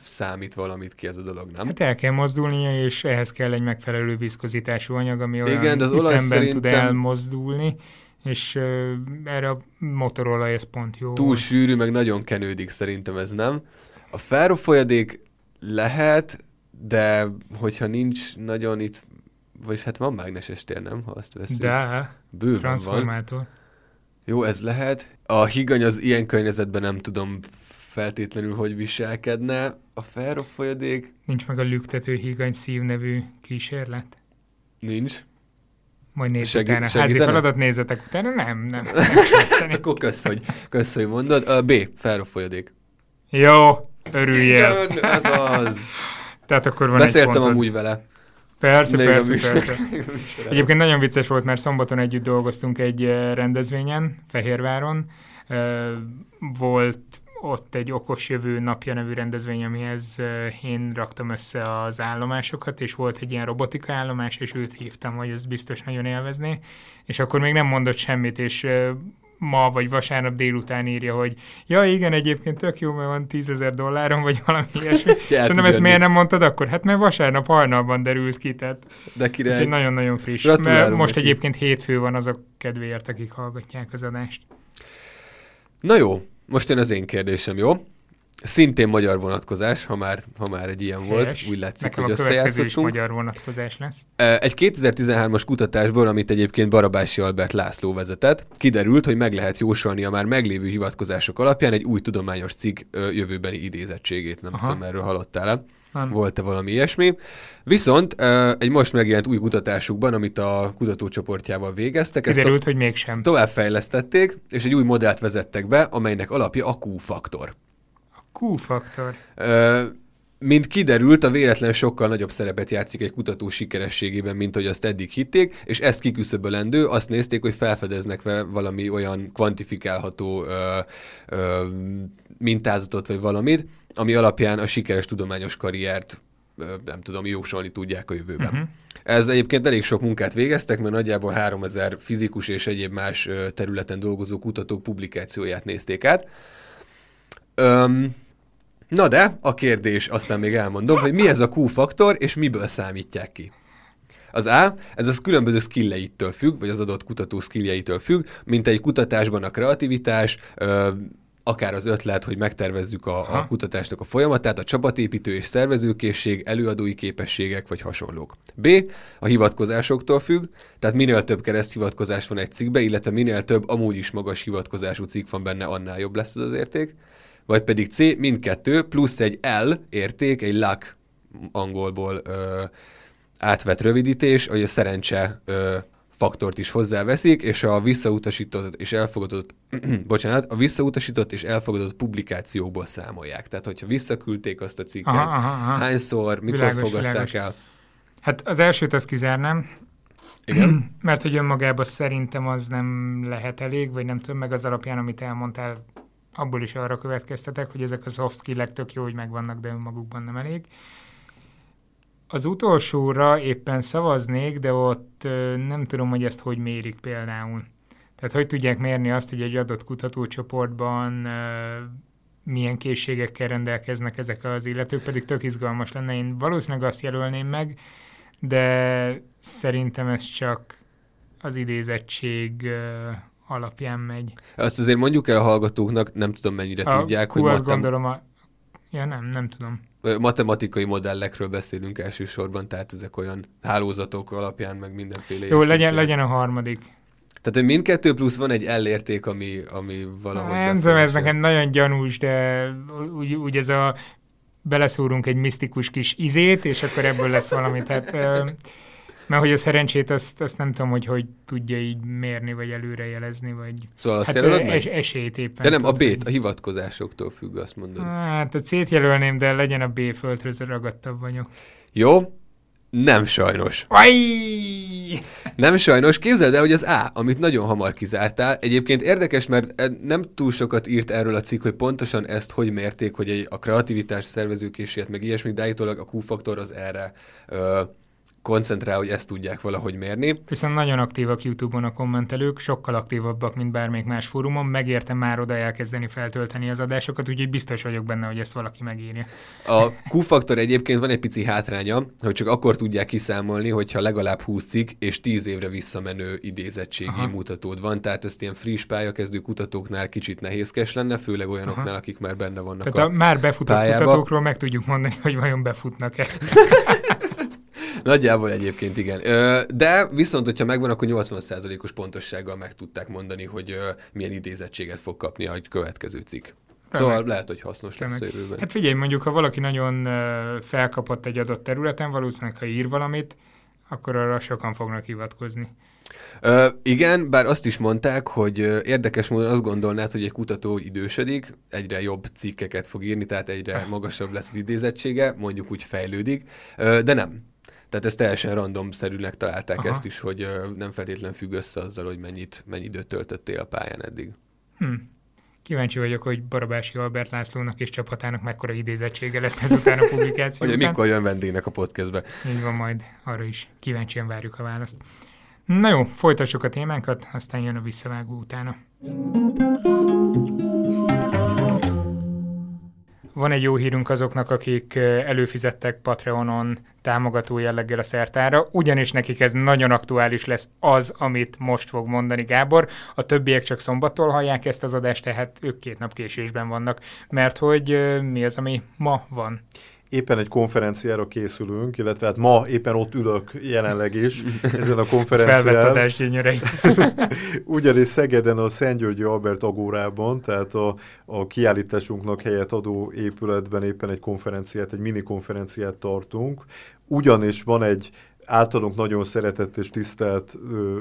számít valamit ki ez a dolog, nem? Hát el kell mozdulnia, és ehhez kell egy megfelelő viszkozítású anyag, ami olyan Igen, de az olaj szerintem... tud elmozdulni, és uh, erre a motorolaj ez pont jó. Túl sűrű, meg nagyon kenődik szerintem ez, nem? A ferrofolyadék lehet, de hogyha nincs nagyon itt, vagy hát van mágneses tér, nem? Ha azt veszünk. De, Bőven transformátor. Van. Jó, ez lehet. A higany az ilyen környezetben nem tudom feltétlenül, hogy viselkedne. A ferrofolyadék... Nincs meg a lüktető higany szív nevű kísérlet? Nincs. Majd nézz Segít, utána. Házi feladat nézzetek utána? Nem, nem. hát akkor kösz, hogy, kösz, hogy mondod. A B. Ferrofolyadék. Jó, örüljél. Igen, ez az. Tehát akkor van Beszéltem egy amúgy vele. Persze, Még persze, persze. Egyébként nagyon vicces volt, mert szombaton együtt dolgoztunk egy eh, rendezvényen, Fehérváron. Eh, volt ott egy okos jövő napja nevű rendezvény, amihez eh, én raktam össze az állomásokat, és volt egy ilyen robotika állomás, és őt hívtam, hogy ez biztos nagyon élvezné, és akkor még nem mondott semmit, és ma vagy vasárnap délután írja, hogy ja igen, egyébként tök jó, mert van tízezer dollárom, vagy valami ilyesmi. és nem ezt miért nem mondtad akkor? Hát mert vasárnap hajnalban derült ki, tehát De király. nagyon-nagyon friss. Mert most neki. egyébként hétfő van azok kedvéért, akik hallgatják az adást. Na jó, most jön az én kérdésem, jó? Szintén magyar vonatkozás, ha már, ha már egy ilyen Helyes. volt, úgy látszik, Nekem hogy a összejátszottunk. is magyar vonatkozás lesz. Egy 2013-as kutatásból, amit egyébként Barabási Albert László vezetett, kiderült, hogy meg lehet jósolni a már meglévő hivatkozások alapján egy új tudományos cikk jövőbeni idézettségét. Nem Aha. tudom, erről hallottál-e. Volt-e valami ilyesmi? Viszont egy most megjelent új kutatásukban, amit a kutatócsoportjával végeztek, Kiderült, ezt hogy mégsem. Továbbfejlesztették, és egy új modellt vezettek be, amelynek alapja a Q-faktor. Q-faktor. Mint kiderült, a véletlen sokkal nagyobb szerepet játszik egy kutató sikerességében, mint hogy azt eddig hitték, és ezt kiküszöbölendő, azt nézték, hogy felfedeznek valami olyan kvantifikálható ö, ö, mintázatot, vagy valamit, ami alapján a sikeres tudományos karriert nem tudom, jósolni tudják a jövőben. Uh-huh. Ez egyébként elég sok munkát végeztek, mert nagyjából 3000 fizikus és egyéb más területen dolgozó kutatók publikációját nézték át. Öm, na de, a kérdés, aztán még elmondom, hogy mi ez a Q-faktor, és miből számítják ki. Az A, ez az különböző skilleitől függ, vagy az adott kutató skilljeitől függ, mint egy kutatásban a kreativitás, akár az ötlet, hogy megtervezzük a, a kutatásnak a folyamatát, a csapatépítő és szervezőkészség, előadói képességek vagy hasonlók. B. A hivatkozásoktól függ, tehát minél több kereszthivatkozás van egy cikkbe, illetve minél több amúgy is magas hivatkozású cikk van benne, annál jobb lesz az, az érték. Vagy pedig C. Mindkettő, plusz egy L érték, egy luck angolból ö, átvett rövidítés, hogy a szerencse ö, faktort is hozzáveszik, és a visszautasított és elfogadott, bocsánat, a visszautasított és elfogadott publikációból számolják. Tehát, hogyha visszaküldték azt a cikket, aha, aha, aha. hányszor, mikor világos, fogadták világos. el. Hát az elsőt azt kizárnám, igen? mert hogy önmagában szerintem az nem lehet elég, vagy nem tudom, meg az alapján, amit elmondtál, abból is arra következtetek, hogy ezek a soft skill tök jó, hogy megvannak, de önmagukban nem elég. Az utolsóra éppen szavaznék, de ott nem tudom, hogy ezt hogy mérik például. Tehát hogy tudják mérni azt, hogy egy adott kutatócsoportban milyen készségekkel rendelkeznek ezek az illetők, pedig tök izgalmas lenne. Én valószínűleg azt jelölném meg, de szerintem ez csak az idézettség alapján megy. Azt azért mondjuk el a hallgatóknak, nem tudom mennyire a tudják, hogy azt matem... gondolom a... Ja nem, nem tudom matematikai modellekről beszélünk elsősorban, tehát ezek olyan hálózatok alapján, meg mindenféle. Jó, legyen, legyen a harmadik. Tehát, hogy mindkettő plusz van egy elérték, ami, ami valahogy... Nem tudom, ez nekem nagyon gyanús, de úgy, úgy ez a beleszúrunk egy misztikus kis izét, és akkor ebből lesz valami. Tehát mert hogy a szerencsét azt, azt nem tudom, hogy hogy tudja így mérni, vagy előrejelezni, vagy szóval azt hát es, esélyt éppen. De nem, a B-t, a hivatkozásoktól függ, azt mondod. Hát a C-t jelölném, de legyen a B földhöz ragadtabb vagyok. Jó, nem sajnos. Aj! Nem sajnos. Képzeld el, hogy az A, amit nagyon hamar kizártál. Egyébként érdekes, mert e- nem túl sokat írt erről a cikk, hogy pontosan ezt hogy mérték, hogy a kreativitás szervezőkészséget, meg ilyesmi, de állítólag a Q-faktor az erre ö, koncentrál, hogy ezt tudják valahogy mérni. Viszont nagyon aktívak YouTube-on a kommentelők, sokkal aktívabbak, mint bármelyik más fórumon. Megértem már oda elkezdeni feltölteni az adásokat, úgyhogy biztos vagyok benne, hogy ezt valaki megírja. A Q-faktor egyébként van egy pici hátránya, hogy csak akkor tudják kiszámolni, hogyha legalább 20 cikk és 10 évre visszamenő idézettségi Aha. mutatód van, tehát ezt ilyen friss pályakezdő kutatóknál kicsit nehézkes lenne, főleg olyanoknál, Aha. akik már benne vannak Tehát a, a már befutott pályába. kutatókról meg tudjuk mondani, hogy vajon befutnak-e. Nagyjából egyébként igen. De viszont, hogyha megvan, akkor 80%-os pontossággal meg tudták mondani, hogy milyen idézettséget fog kapni a következő cikk. Remek. Szóval lehet, hogy hasznos Remek. lesz a jövőben. Hát figyelj, mondjuk, ha valaki nagyon felkapott egy adott területen, valószínűleg, ha ír valamit, akkor arra sokan fognak hivatkozni. Uh, igen, bár azt is mondták, hogy érdekes módon azt gondolnád, hogy egy kutató idősödik, egyre jobb cikkeket fog írni, tehát egyre magasabb lesz az idézettsége, mondjuk úgy fejlődik, de nem. Tehát ezt teljesen randomszerűnek találták Aha. ezt is, hogy nem feltétlen függ össze azzal, hogy mennyit, mennyi időt töltöttél a pályán eddig. Hm. Kíváncsi vagyok, hogy Barabási Albert Lászlónak és csapatának mekkora idézettsége lesz ezután a publikáció. hogy mikor jön vendégnek a podcastbe. Így van, majd arra is kíváncsian várjuk a választ. Na jó, folytassuk a témánkat, aztán jön a visszavágó utána. Van egy jó hírünk azoknak, akik előfizettek Patreonon támogató jelleggel a szertára, ugyanis nekik ez nagyon aktuális lesz az, amit most fog mondani Gábor. A többiek csak szombattól hallják ezt az adást, tehát ők két nap késésben vannak, mert hogy mi az, ami ma van éppen egy konferenciára készülünk, illetve hát ma éppen ott ülök jelenleg is ezen a konferencián. Ugyanis Szegeden a Szent Györgyi Albert Agórában, tehát a, a kiállításunknak helyet adó épületben éppen egy konferenciát, egy mini konferenciát tartunk. Ugyanis van egy általunk nagyon szeretett és tisztelt ö,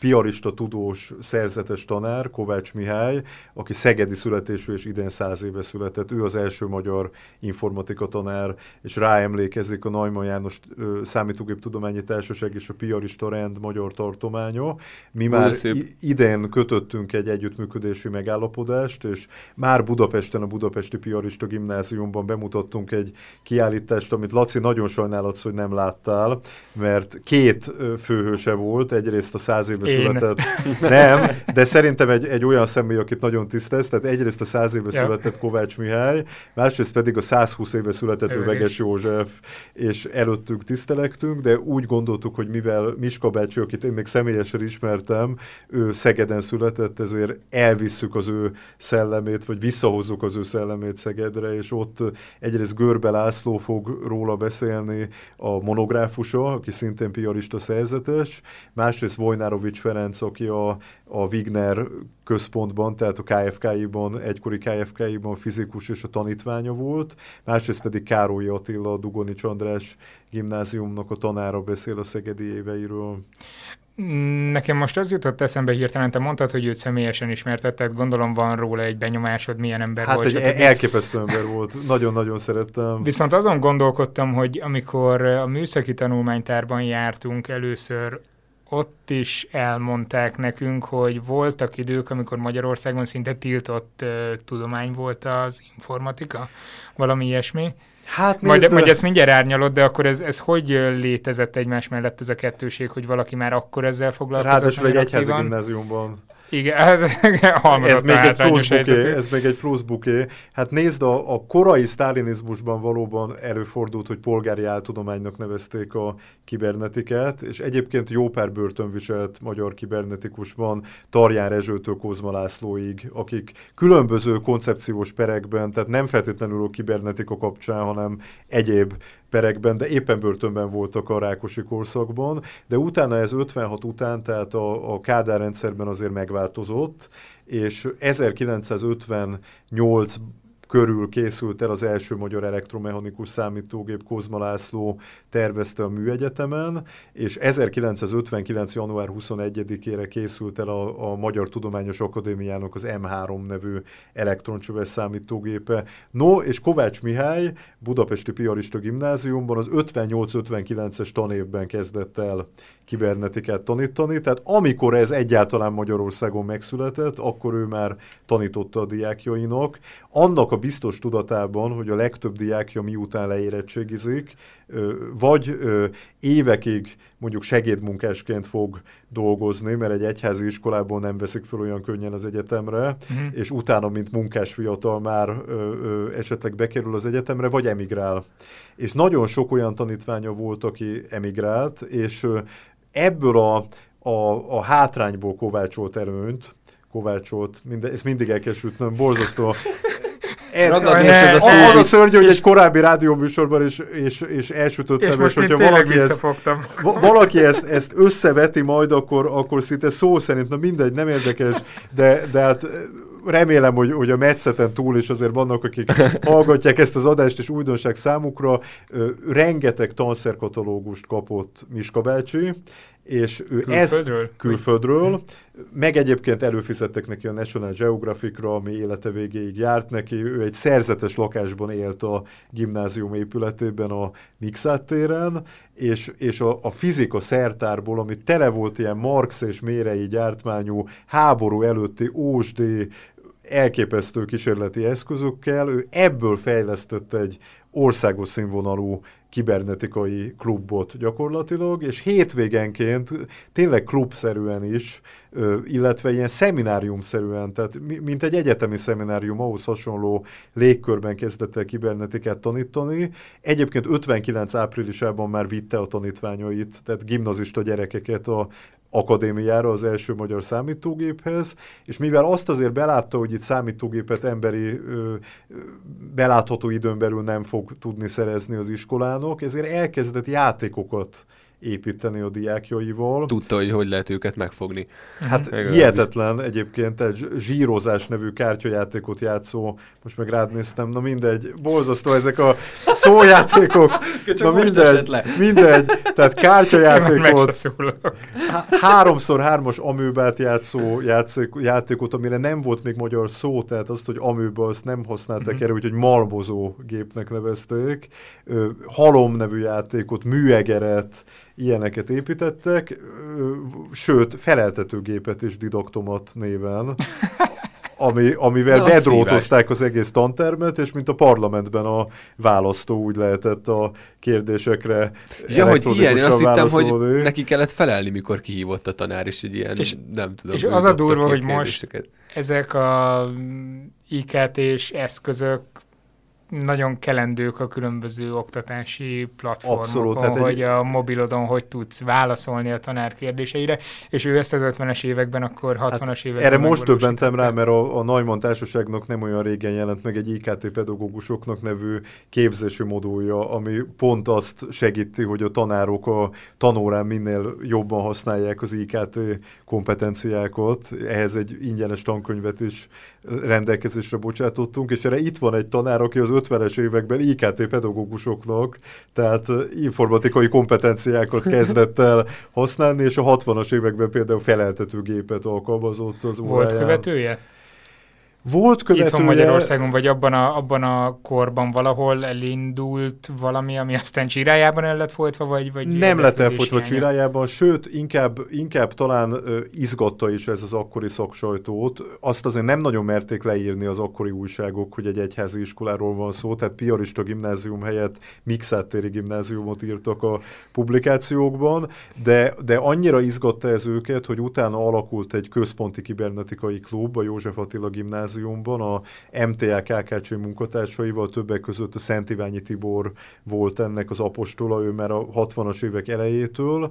piarista tudós szerzetes tanár, Kovács Mihály, aki szegedi születésű és idén száz éve született. Ő az első magyar informatika tanár, és ráemlékezik a Neumann János Számítógép Tudományi Társaság és a piarista rend magyar tartománya. Mi már idén kötöttünk egy együttműködési megállapodást, és már Budapesten, a Budapesti Piarista Gimnáziumban bemutattunk egy kiállítást, amit Laci nagyon sajnálatsz, hogy nem láttál, mert két főhőse volt, egyrészt a száz éve Én. Született. Nem, de szerintem egy, egy olyan személy, akit nagyon tisztesz, tehát egyrészt a száz éve ja. született Kovács Mihály, másrészt pedig a 120 éve született Veges József, és előttünk tisztelektünk, de úgy gondoltuk, hogy mivel Miska bácsi, akit én még személyesen ismertem, ő Szegeden született, ezért elvisszük az ő szellemét, vagy visszahozzuk az ő szellemét Szegedre, és ott egyrészt Görbe László fog róla beszélni, a monográfusa, aki szintén piarista szerzetes, másrészt Vojnárovics Ferenc, aki a, a Wigner központban, tehát a KFK-iban, egykori KFK-iban fizikus és a tanítványa volt, másrészt pedig Károly Attila, a Dugonics András gimnáziumnak a tanára beszél a szegedi éveiről. Nekem most az jutott eszembe hirtelen, te mondtad, hogy őt személyesen ismertetted, gondolom van róla egy benyomásod, milyen ember hát volt. Hát egy elképesztő ember volt, nagyon-nagyon szerettem. Viszont azon gondolkodtam, hogy amikor a műszaki tanulmánytárban jártunk először, ott is elmondták nekünk, hogy voltak idők, amikor Magyarországon szinte tiltott uh, tudomány volt az informatika, valami ilyesmi. Hát majd, majd ezt mindjárt árnyalod, de akkor ez, ez hogy létezett egymás mellett ez a kettőség, hogy valaki már akkor ezzel foglalkozott? Ráadásul egy egyházi gimnáziumban. Igen, hát ez még, egy plusz buké, ez még egy plusz buké. Hát nézd, a, a korai sztálinizmusban valóban előfordult, hogy polgári áltudománynak nevezték a kibernetiket, és egyébként jó pár börtön viselt magyar kibernetikusban, Tarján Rezsőtől Kozma Lászlóig, akik különböző koncepciós perekben, tehát nem feltétlenül a kibernetika kapcsán, hanem egyéb perekben, de éppen börtönben voltak a Rákosi korszakban, de utána ez 56 után, tehát a, a Kádár rendszerben azért megváltozott, és 1958 körül készült el az első magyar elektromechanikus számítógép, Kozma László tervezte a műegyetemen, és 1959. január 21-ére készült el a, a Magyar Tudományos Akadémiának az M3 nevű elektroncsöves számítógépe. No, és Kovács Mihály Budapesti Piarista Gimnáziumban az 58-59-es tanévben kezdett el kibernetikát tanítani, tehát amikor ez egyáltalán Magyarországon megszületett, akkor ő már tanította a diákjainak. Annak a biztos tudatában, hogy a legtöbb diákja miután leérettségizik, vagy évekig mondjuk segédmunkásként fog dolgozni, mert egy egyházi iskolából nem veszik fel olyan könnyen az egyetemre, uh-huh. és utána, mint munkás fiatal már ö, ö, esetleg bekerül az egyetemre, vagy emigrál. És nagyon sok olyan tanítványa volt, aki emigrált, és ö, ebből a, a, a hátrányból kovácsolt erőnt, kovácsolt, minden, ezt mindig el kell sütnöm, borzasztó Ragadós ez a szó. Az a szörnyű, hogy egy korábbi rádióműsorban is, és, és elsütöttem, és, és hogyha valaki, ezt, valaki ezt, ezt összeveti majd, akkor, akkor szinte szó szerint, na mindegy, nem érdekes, de, de hát remélem, hogy, hogy a metszeten túl is azért vannak, akik hallgatják ezt az adást, és újdonság számukra. Rengeteg tanszerkatalógust kapott Miska bácsi, és ő külföldről? ez külföldről, meg egyébként előfizettek neki a National Geographic-ra, ami élete végéig járt neki, ő egy szerzetes lakásban élt a gimnázium épületében a Mixát téren, és, és a, a fizika szertárból, ami tele volt ilyen Marx és Mérei gyártmányú háború előtti OSD elképesztő kísérleti eszközökkel, ő ebből fejlesztett egy országos színvonalú kibernetikai klubot gyakorlatilag, és hétvégenként tényleg klubszerűen is, illetve ilyen szemináriumszerűen, tehát mint egy egyetemi szeminárium, ahhoz hasonló légkörben kezdett el kibernetikát tanítani. Egyébként 59 áprilisában már vitte a tanítványait, tehát gimnazista gyerekeket a akadémiára, az első magyar számítógéphez, és mivel azt azért belátta, hogy itt számítógépet emberi ö, belátható időn belül nem fog tudni szerezni az iskolának, ezért elkezdett játékokat építeni a diákjaival. Tudta, hogy hogy lehet őket megfogni. Hát Meg hihetetlen egyébként egy zsírozás nevű kártyajátékot játszó, most meg rád néztem, na mindegy, borzasztó ezek a szójátékok, na mindegy, le. mindegy, tehát kártyajátékot, háromszor hármas amőbát játszó játék, játékot, amire nem volt még magyar szó, tehát azt, hogy amőba azt nem használták mm-hmm. erre, úgyhogy malmozó gépnek nevezték, halom nevű játékot, műegeret, ilyeneket építettek, sőt, feleltetőgépet is didaktomat néven, ami, amivel bedrótozták az egész tantermet, és mint a parlamentben a választó úgy lehetett a kérdésekre Ja, hogy ilyen, én azt hittem, hogy neki kellett felelni, mikor kihívott a tanár, és egy ilyen, és, nem tudom. És az a durva, hogy most ezek a IKT-s eszközök nagyon kelendők a különböző oktatási platformokon, Abszolút, hogy egy... a mobilodon hogy tudsz válaszolni a tanár kérdéseire, és ő ezt az 50-es években, akkor 60-as hát években Erre most döbbentem rá, mert a, a Neumann Társaságnak nem olyan régen jelent meg egy IKT pedagógusoknak nevű képzési modulja, ami pont azt segíti, hogy a tanárok a tanórán minél jobban használják az IKT kompetenciákat. Ehhez egy ingyenes tankönyvet is rendelkezésre bocsátottunk, és erre itt van egy tanár, aki az 50-es években IKT pedagógusoknak, tehát informatikai kompetenciákat kezdett el használni, és a 60-as években például feleltető gépet alkalmazott az óráján. Volt követője? Volt követője... Itthon Magyarországon, vagy abban a, abban a korban valahol elindult valami, ami aztán csirájában el lett folytva, vagy, vagy Nem lett elfolytva csirájában, sőt, inkább, inkább talán uh, izgatta is ez az akkori szaksajtót. Azt azért nem nagyon merték leírni az akkori újságok, hogy egy egyházi iskoláról van szó, tehát Piarista gimnázium helyett Mixáttéri gimnáziumot írtak a publikációkban, de, de annyira izgatta ez őket, hogy utána alakult egy központi kibernetikai klub, a József Attila gimnázium, gimnáziumban a MTA KKC munkatársaival, többek között a Szent Iványi Tibor volt ennek az apostola, ő már a 60-as évek elejétől.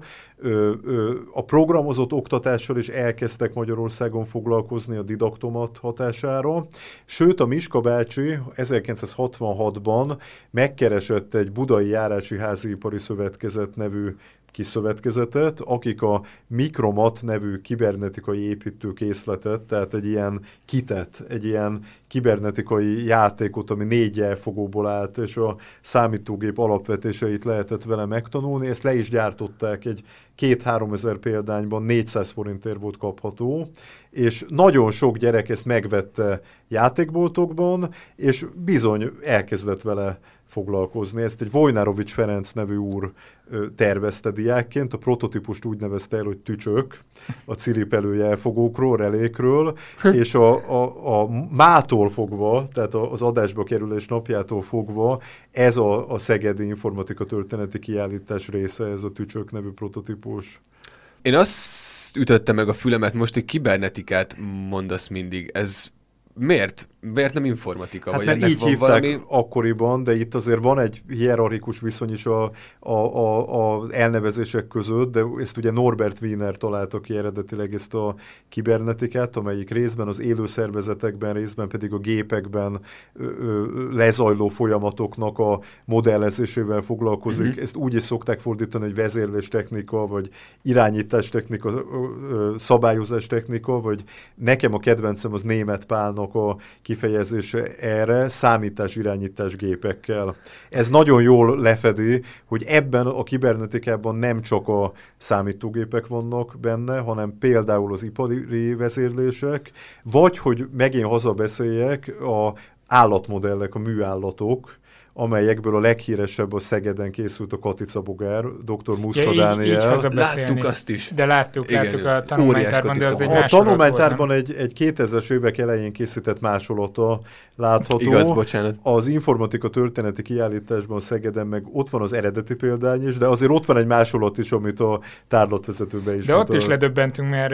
A programozott oktatással is elkezdtek Magyarországon foglalkozni a didaktomat hatására, sőt a Miska bácsi 1966-ban megkeresett egy budai járási háziipari szövetkezet nevű kiszövetkezetet, akik a Mikromat nevű kibernetikai építőkészletet, tehát egy ilyen kitet, egy ilyen kibernetikai játékot, ami négy elfogóból állt, és a számítógép alapvetéseit lehetett vele megtanulni, ezt le is gyártották egy két-három ezer példányban 400 forintért volt kapható, és nagyon sok gyerek ezt megvette játékboltokban, és bizony elkezdett vele foglalkozni. Ezt egy Vojnárovics Ferenc nevű úr tervezte diákként, a prototípust úgy nevezte el, hogy tücsök, a ciripelő jelfogókról, relékről, és a, a, a mától fogva, tehát az adásba kerülés napjától fogva ez a, a Szegedi Informatika Történeti Kiállítás része, ez a tücsök nevű prototípus. Én azt ütöttem meg a fülemet most, hogy kibernetikát mondasz mindig. Ez miért? Miért nem informatika? Hát vagy mert így hívták valami... akkoriban, de itt azért van egy hierarchikus viszony is a, a, a, a elnevezések között, de ezt ugye Norbert Wiener találta ki eredetileg ezt a kibernetikát, amelyik részben az élő szervezetekben, részben pedig a gépekben ö, ö, lezajló folyamatoknak a modellezésével foglalkozik. Uh-huh. Ezt úgy is szokták fordítani, hogy vezérlés technika, vagy irányítás technika, ö, ö, szabályozás technika, vagy nekem a kedvencem az német Pálnak a kifejezése erre számítás irányítás gépekkel. Ez nagyon jól lefedi, hogy ebben a kibernetikában nem csak a számítógépek vannak benne, hanem például az ipari vezérlések, vagy hogy megint hazabeszéljek, a állatmodellek, a műállatok, amelyekből a leghíresebb a Szegeden készült a Katica Bogár, dr. Muszka ja, Dániel. Így, így láttuk azt is. De láttuk, Igen, láttuk a tanulmánytárban, de az egy A tanulmánytárban egy, egy 2000-es évek elején készített másolata látható. Igaz, bocsánat. Az informatika történeti kiállításban Szegeden meg ott van az eredeti példány is, de azért ott van egy másolat is, amit a tárlatvezetőben is. De ott is ledöbbentünk, mert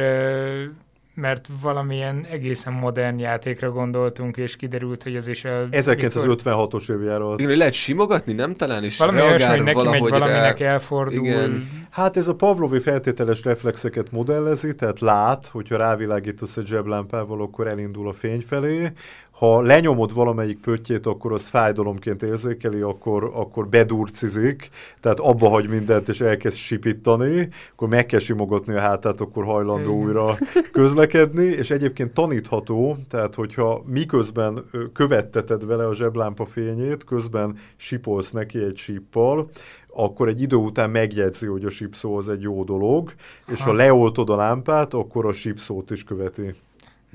mert valamilyen egészen modern játékra gondoltunk, és kiderült, hogy ez is a... 1956-os évjáról. Igen, lehet simogatni, nem talán is Valami olyasmi, hogy neki megy valaminek rá... elfordul. Igen. Hát ez a Pavlovi feltételes reflexeket modellezi, tehát lát, hogyha rávilágítasz egy zseblámpával, akkor elindul a fény felé. Ha lenyomod valamelyik pöttyét, akkor az fájdalomként érzékeli, akkor, akkor bedurcizik, tehát abba hagy mindent, és elkezd sipítani, akkor meg kell simogatni a hátát, akkor hajlandó Igen. újra közlekedni, és egyébként tanítható, tehát hogyha miközben követteted vele a zseblámpa fényét, közben sipolsz neki egy síppal, akkor egy idő után megjegyzi, hogy a sípszó az egy jó dolog, és ha leoltod a lámpát, akkor a sípszót is követi.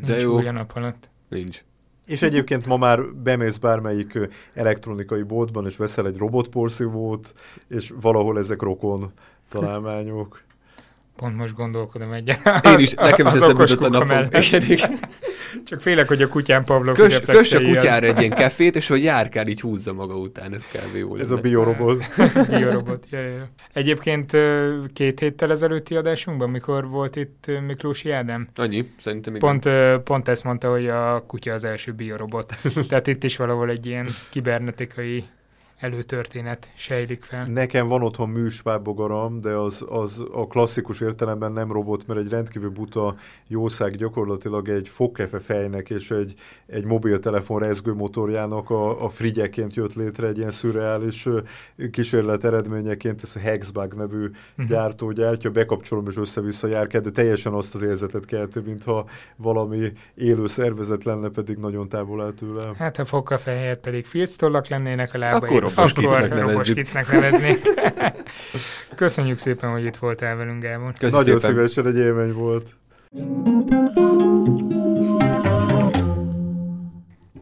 De Nincs jó. nap alatt. Nincs. És egyébként ma már bemész bármelyik elektronikai boltban, és veszel egy robotporszívót, és valahol ezek rokon találmányok. Pont most gondolkodom egyen. Én is, nekem is eszembe jutott a napom. Csak félek, hogy a kutyám Pavlov Kös, kös a kutyára egy ilyen kefét, és hogy járkál, így húzza maga után, ez kb. jó Ez a biorobot. biorobot, ja, ja. Egyébként két héttel ezelőtti adásunkban, mikor volt itt Miklósi Ádám? Annyi, szerintem igen. Pont, pont ezt mondta, hogy a kutya az első biorobot. Tehát itt is valahol egy ilyen kibernetikai előtörténet sejlik fel. Nekem van otthon műsvábogaram, de az, az a klasszikus értelemben nem robot, mert egy rendkívül buta jószág gyakorlatilag egy fogkefe fejnek és egy, egy mobiltelefon rezgőmotorjának a, a frigyeként jött létre egy ilyen szürreális kísérlet eredményeként, ez a Hexbug nevű uh-huh. gyártó gyártja, bekapcsolom és össze-vissza járkál, de teljesen azt az érzetet kelti, mintha valami élő szervezet lenne, pedig nagyon távol áll tőle. Hát a fogkefe helyett pedig filctollak lennének a lábai. Akkor roboskicnek nevezzük. nevezni. Köszönjük szépen, hogy itt voltál velünk, Gábor. Köszönjük Nagyon szépen. szívesen egy élmény volt.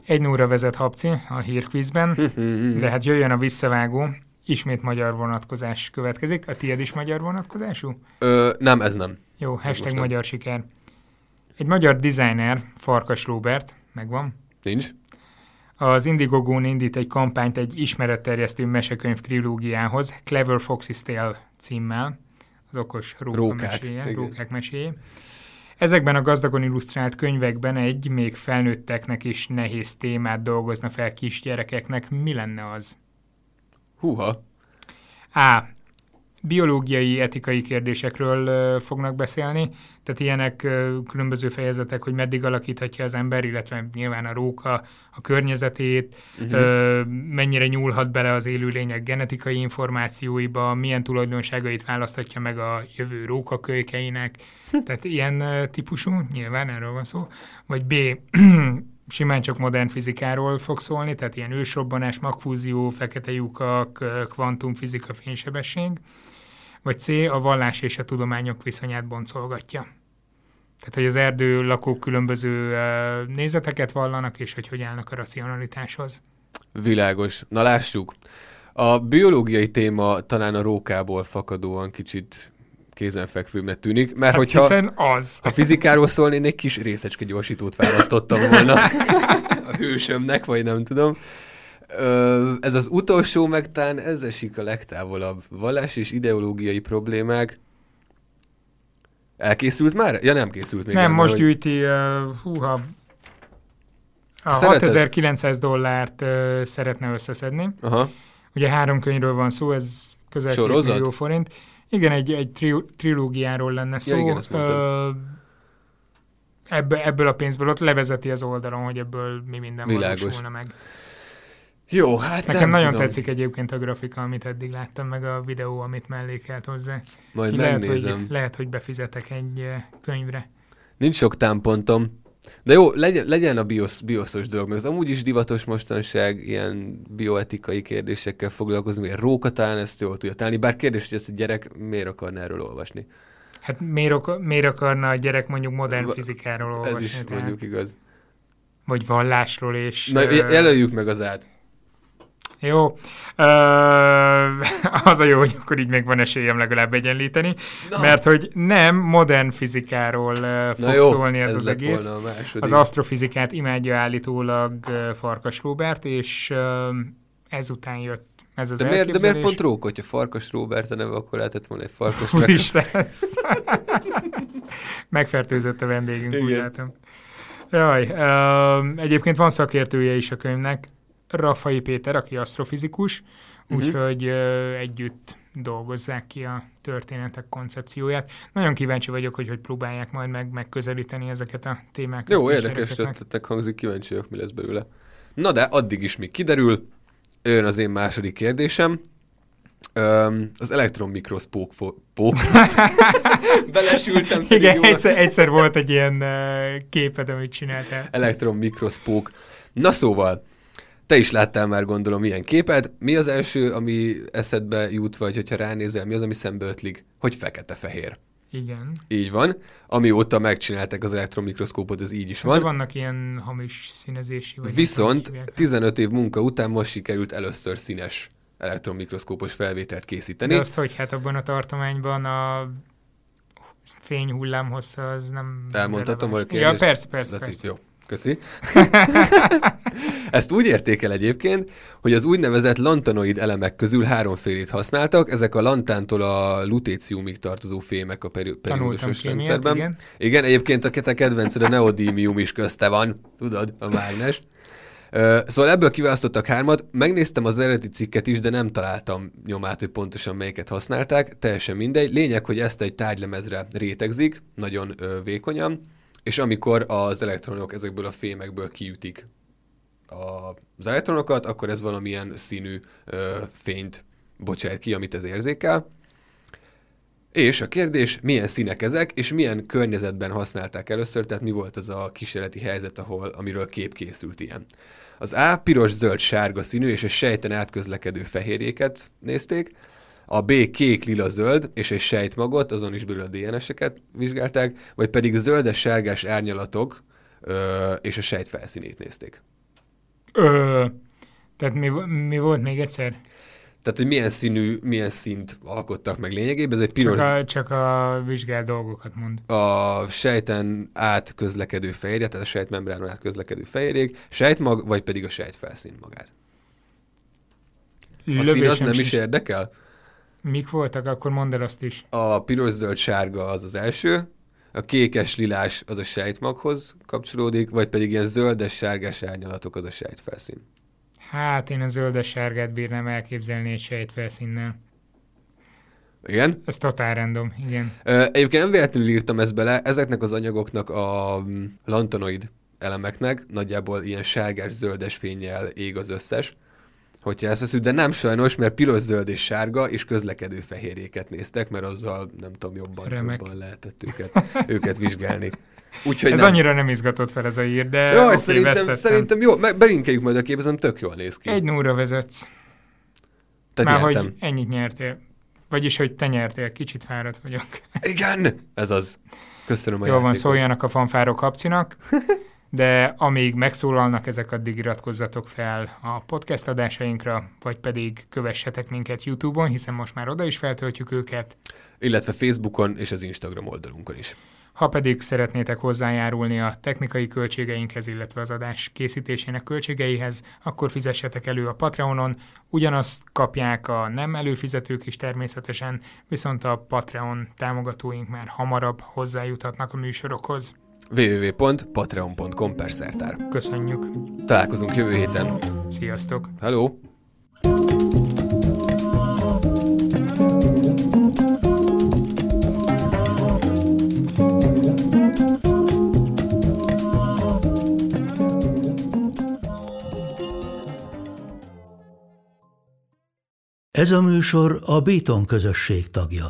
Egy nóra vezet Habci a hírkvízben, de hát jöjjön a visszavágó. Ismét magyar vonatkozás következik. A tiéd is magyar vonatkozású? Ö, nem, ez nem. Jó, hashtag magyar nem. siker. Egy magyar designer, Farkas Robert, megvan? Nincs. Az Indiegogo indít egy kampányt egy ismeretterjesztő mesekönyv trilógiához, Clever Fox's Tale címmel, az okos róka rókák, meséje, rókák meséje. Ezekben a gazdagon illusztrált könyvekben egy még felnőtteknek is nehéz témát dolgozna fel kisgyerekeknek. Mi lenne az? Húha! A biológiai, etikai kérdésekről fognak beszélni, tehát ilyenek különböző fejezetek, hogy meddig alakíthatja az ember, illetve nyilván a róka a környezetét, uh-huh. mennyire nyúlhat bele az élőlények genetikai információiba, milyen tulajdonságait választhatja meg a jövő rókakölykeinek, tehát ilyen típusú, nyilván erről van szó, vagy B, simán csak modern fizikáról fog szólni, tehát ilyen ősrobbanás, magfúzió, fekete lyukak, kvantumfizika, fénysebesség, vagy C. a vallás és a tudományok viszonyát boncolgatja. Tehát, hogy az erdő lakók különböző nézeteket vallanak, és hogy hogy állnak a racionalitáshoz. Világos. Na lássuk. A biológiai téma talán a rókából fakadóan kicsit kézenfekvőbbnek tűnik, mert hát hogyha hiszen az. ha fizikáról szólni, én egy kis részecske gyorsítót választottam volna a hősömnek, vagy nem tudom. Ö, ez az utolsó, meg talán ez esik a legtávolabb. Vallás és ideológiai problémák. Elkészült már? Ja, nem készült még. Nem, el, most hogy... gyűjti, uh, húha, a Szereted? 6900 dollárt uh, szeretne összeszedni. Aha. Ugye három könyvről van szó, ez közel 2 millió forint. Igen, egy, egy tri, trilógiáról lenne szó. Ja, igen, ezt uh, ebből, ebből a pénzből ott levezeti az oldalon, hogy ebből mi minden valósulna meg. Jó, hát Nekem nagyon tudom. tetszik egyébként a grafika, amit eddig láttam, meg a videó, amit mellékelt hozzá. Majd lehet, hogy, lehet, hogy befizetek egy eh, könyvre. Nincs sok támpontom, de jó, legyen, legyen a biosz, bioszos dolog, mert az amúgy is divatos mostanság ilyen bioetikai kérdésekkel foglalkozni, mert róka talán ezt jól tudja találni, bár kérdés, hogy ezt a gyerek miért akarna erről olvasni. Hát miért, miért akarna a gyerek mondjuk modern fizikáról olvasni? Ez is tehát? mondjuk igaz. Vagy vallásról és... Na, jelöljük meg az át. Jó. Uh, az a jó, hogy akkor így még van esélyem legalább egyenlíteni, no. mert hogy nem modern fizikáról uh, fog jó, szólni ez, ez az egész. Az asztrofizikát imádja állítólag uh, Farkas Róbert, és uh, ezután jött ez az de miért, de miért pont rók, hogyha Farkas Róbert a neve, akkor lehetett volna egy Farkas Úristen, Megfertőzött a vendégünk, Igen. úgy látom. Jaj, uh, egyébként van szakértője is a könyvnek, Rafai Péter, aki asztrofizikus, uh-huh. úgyhogy együtt dolgozzák ki a történetek koncepcióját. Nagyon kíváncsi vagyok, hogy hogy próbálják majd meg megközelíteni ezeket a témákat. Jó, érdekes ötletek hangzik, kíváncsi vagyok, mi lesz belőle. Na de addig is még kiderül, jön az én második kérdésem. Um, az elektron mikroszpók pók. Belesültem. Igen, egyszer, egyszer volt egy ilyen képed, amit csináltál. Elektron mikroszpók. Na szóval, te is láttál már gondolom ilyen képet. Mi az első, ami eszedbe jut, vagy hogyha ránézel, mi az, ami szembe ötlik? Hogy fekete-fehér. Igen. Így van. Amióta megcsinálták az elektromikroszkópot, az így is van. De vannak ilyen hamis színezési. Vagy Viszont 15 év munka után most sikerült először színes elektromikroszkópos felvételt készíteni. De azt, hogy hát abban a tartományban a fényhullám hossza az nem... Elmondhatom, hogy kérdés... Ja, persze, persze, persze. Jó. Köszi. Ezt úgy értékel egyébként, hogy az úgynevezett lantanoid elemek közül háromfélét használtak, ezek a lantántól a lutéciumig tartozó fémek a peri- periódusos rendszerben. Igen. igen, egyébként a te kedvenced a neodímium is közte van, tudod, a mágnes. Szóval ebből kiválasztottak hármat, megnéztem az eredeti cikket is, de nem találtam nyomát, hogy pontosan melyiket használták, teljesen mindegy. Lényeg, hogy ezt egy tárgylemezre rétegzik, nagyon vékonyan, és amikor az elektronok ezekből a fémekből kiütik a, az elektronokat, akkor ez valamilyen színű ö, fényt bocsát ki, amit ez érzékel. És a kérdés, milyen színek ezek, és milyen környezetben használták először, tehát mi volt az a kísérleti helyzet, ahol, amiről kép készült ilyen. Az A piros, zöld, sárga színű és a sejten átközlekedő fehérjéket nézték, a B kék, lila, zöld, és egy sejtmagot, azon is belül a DNS-eket vizsgálták, vagy pedig zöldes, sárgás árnyalatok ö, és a sejt felszínét nézték. Ö, tehát mi, mi volt még egyszer? Tehát, hogy milyen színű, milyen szint alkottak meg lényegében. Ez egy piros... Csak a, csak a vizsgált dolgokat mond. A sejten át közlekedő fehérje, tehát a sejtmembránon át közlekedő fehérjék, sejtmag, vagy pedig a sejtfelszín magát. A szín az nem is érdekel? Mik voltak, akkor mondd el azt is. A piros-zöld-sárga az az első, a kékes-lilás az a sejtmaghoz kapcsolódik, vagy pedig ilyen zöldes-sárgás árnyalatok az a sejtfelszín. Hát én a zöldes-sárgát bírnám elképzelni egy sejtfelszínnel. Igen? Ez totál random, igen. Egyébként nem véletlenül írtam ezt bele, ezeknek az anyagoknak a mm, lantonoid elemeknek nagyjából ilyen sárgás-zöldes fényjel ég az összes hogyha ezt veszünk, de nem sajnos, mert piros, zöld és sárga, és közlekedő fehérjéket néztek, mert azzal nem tudom, jobban, jobban lehetett őket, őket vizsgálni. Úgyhogy ez nem. annyira nem izgatott fel ez a ír, de jó, okay, szerintem, vesztettem. szerintem jó, belinkeljük majd a képezem, tök jól néz ki. Egy nóra vezetsz. Te Már nyertem. hogy ennyit nyertél. Vagyis, hogy te nyertél, kicsit fáradt vagyok. Igen, ez az. Köszönöm a Jó van, szóljanak a fanfárok kapcinak. de amíg megszólalnak ezek, addig iratkozzatok fel a podcast adásainkra, vagy pedig kövessetek minket YouTube-on, hiszen most már oda is feltöltjük őket. Illetve Facebookon és az Instagram oldalunkon is. Ha pedig szeretnétek hozzájárulni a technikai költségeinkhez, illetve az adás készítésének költségeihez, akkor fizessetek elő a Patreonon. Ugyanazt kapják a nem előfizetők is természetesen, viszont a Patreon támogatóink már hamarabb hozzájuthatnak a műsorokhoz www.patreon.com per szertár. Köszönjük! Találkozunk jövő héten. Sziasztok! Hello! Ez a műsor a Béton közösség tagja.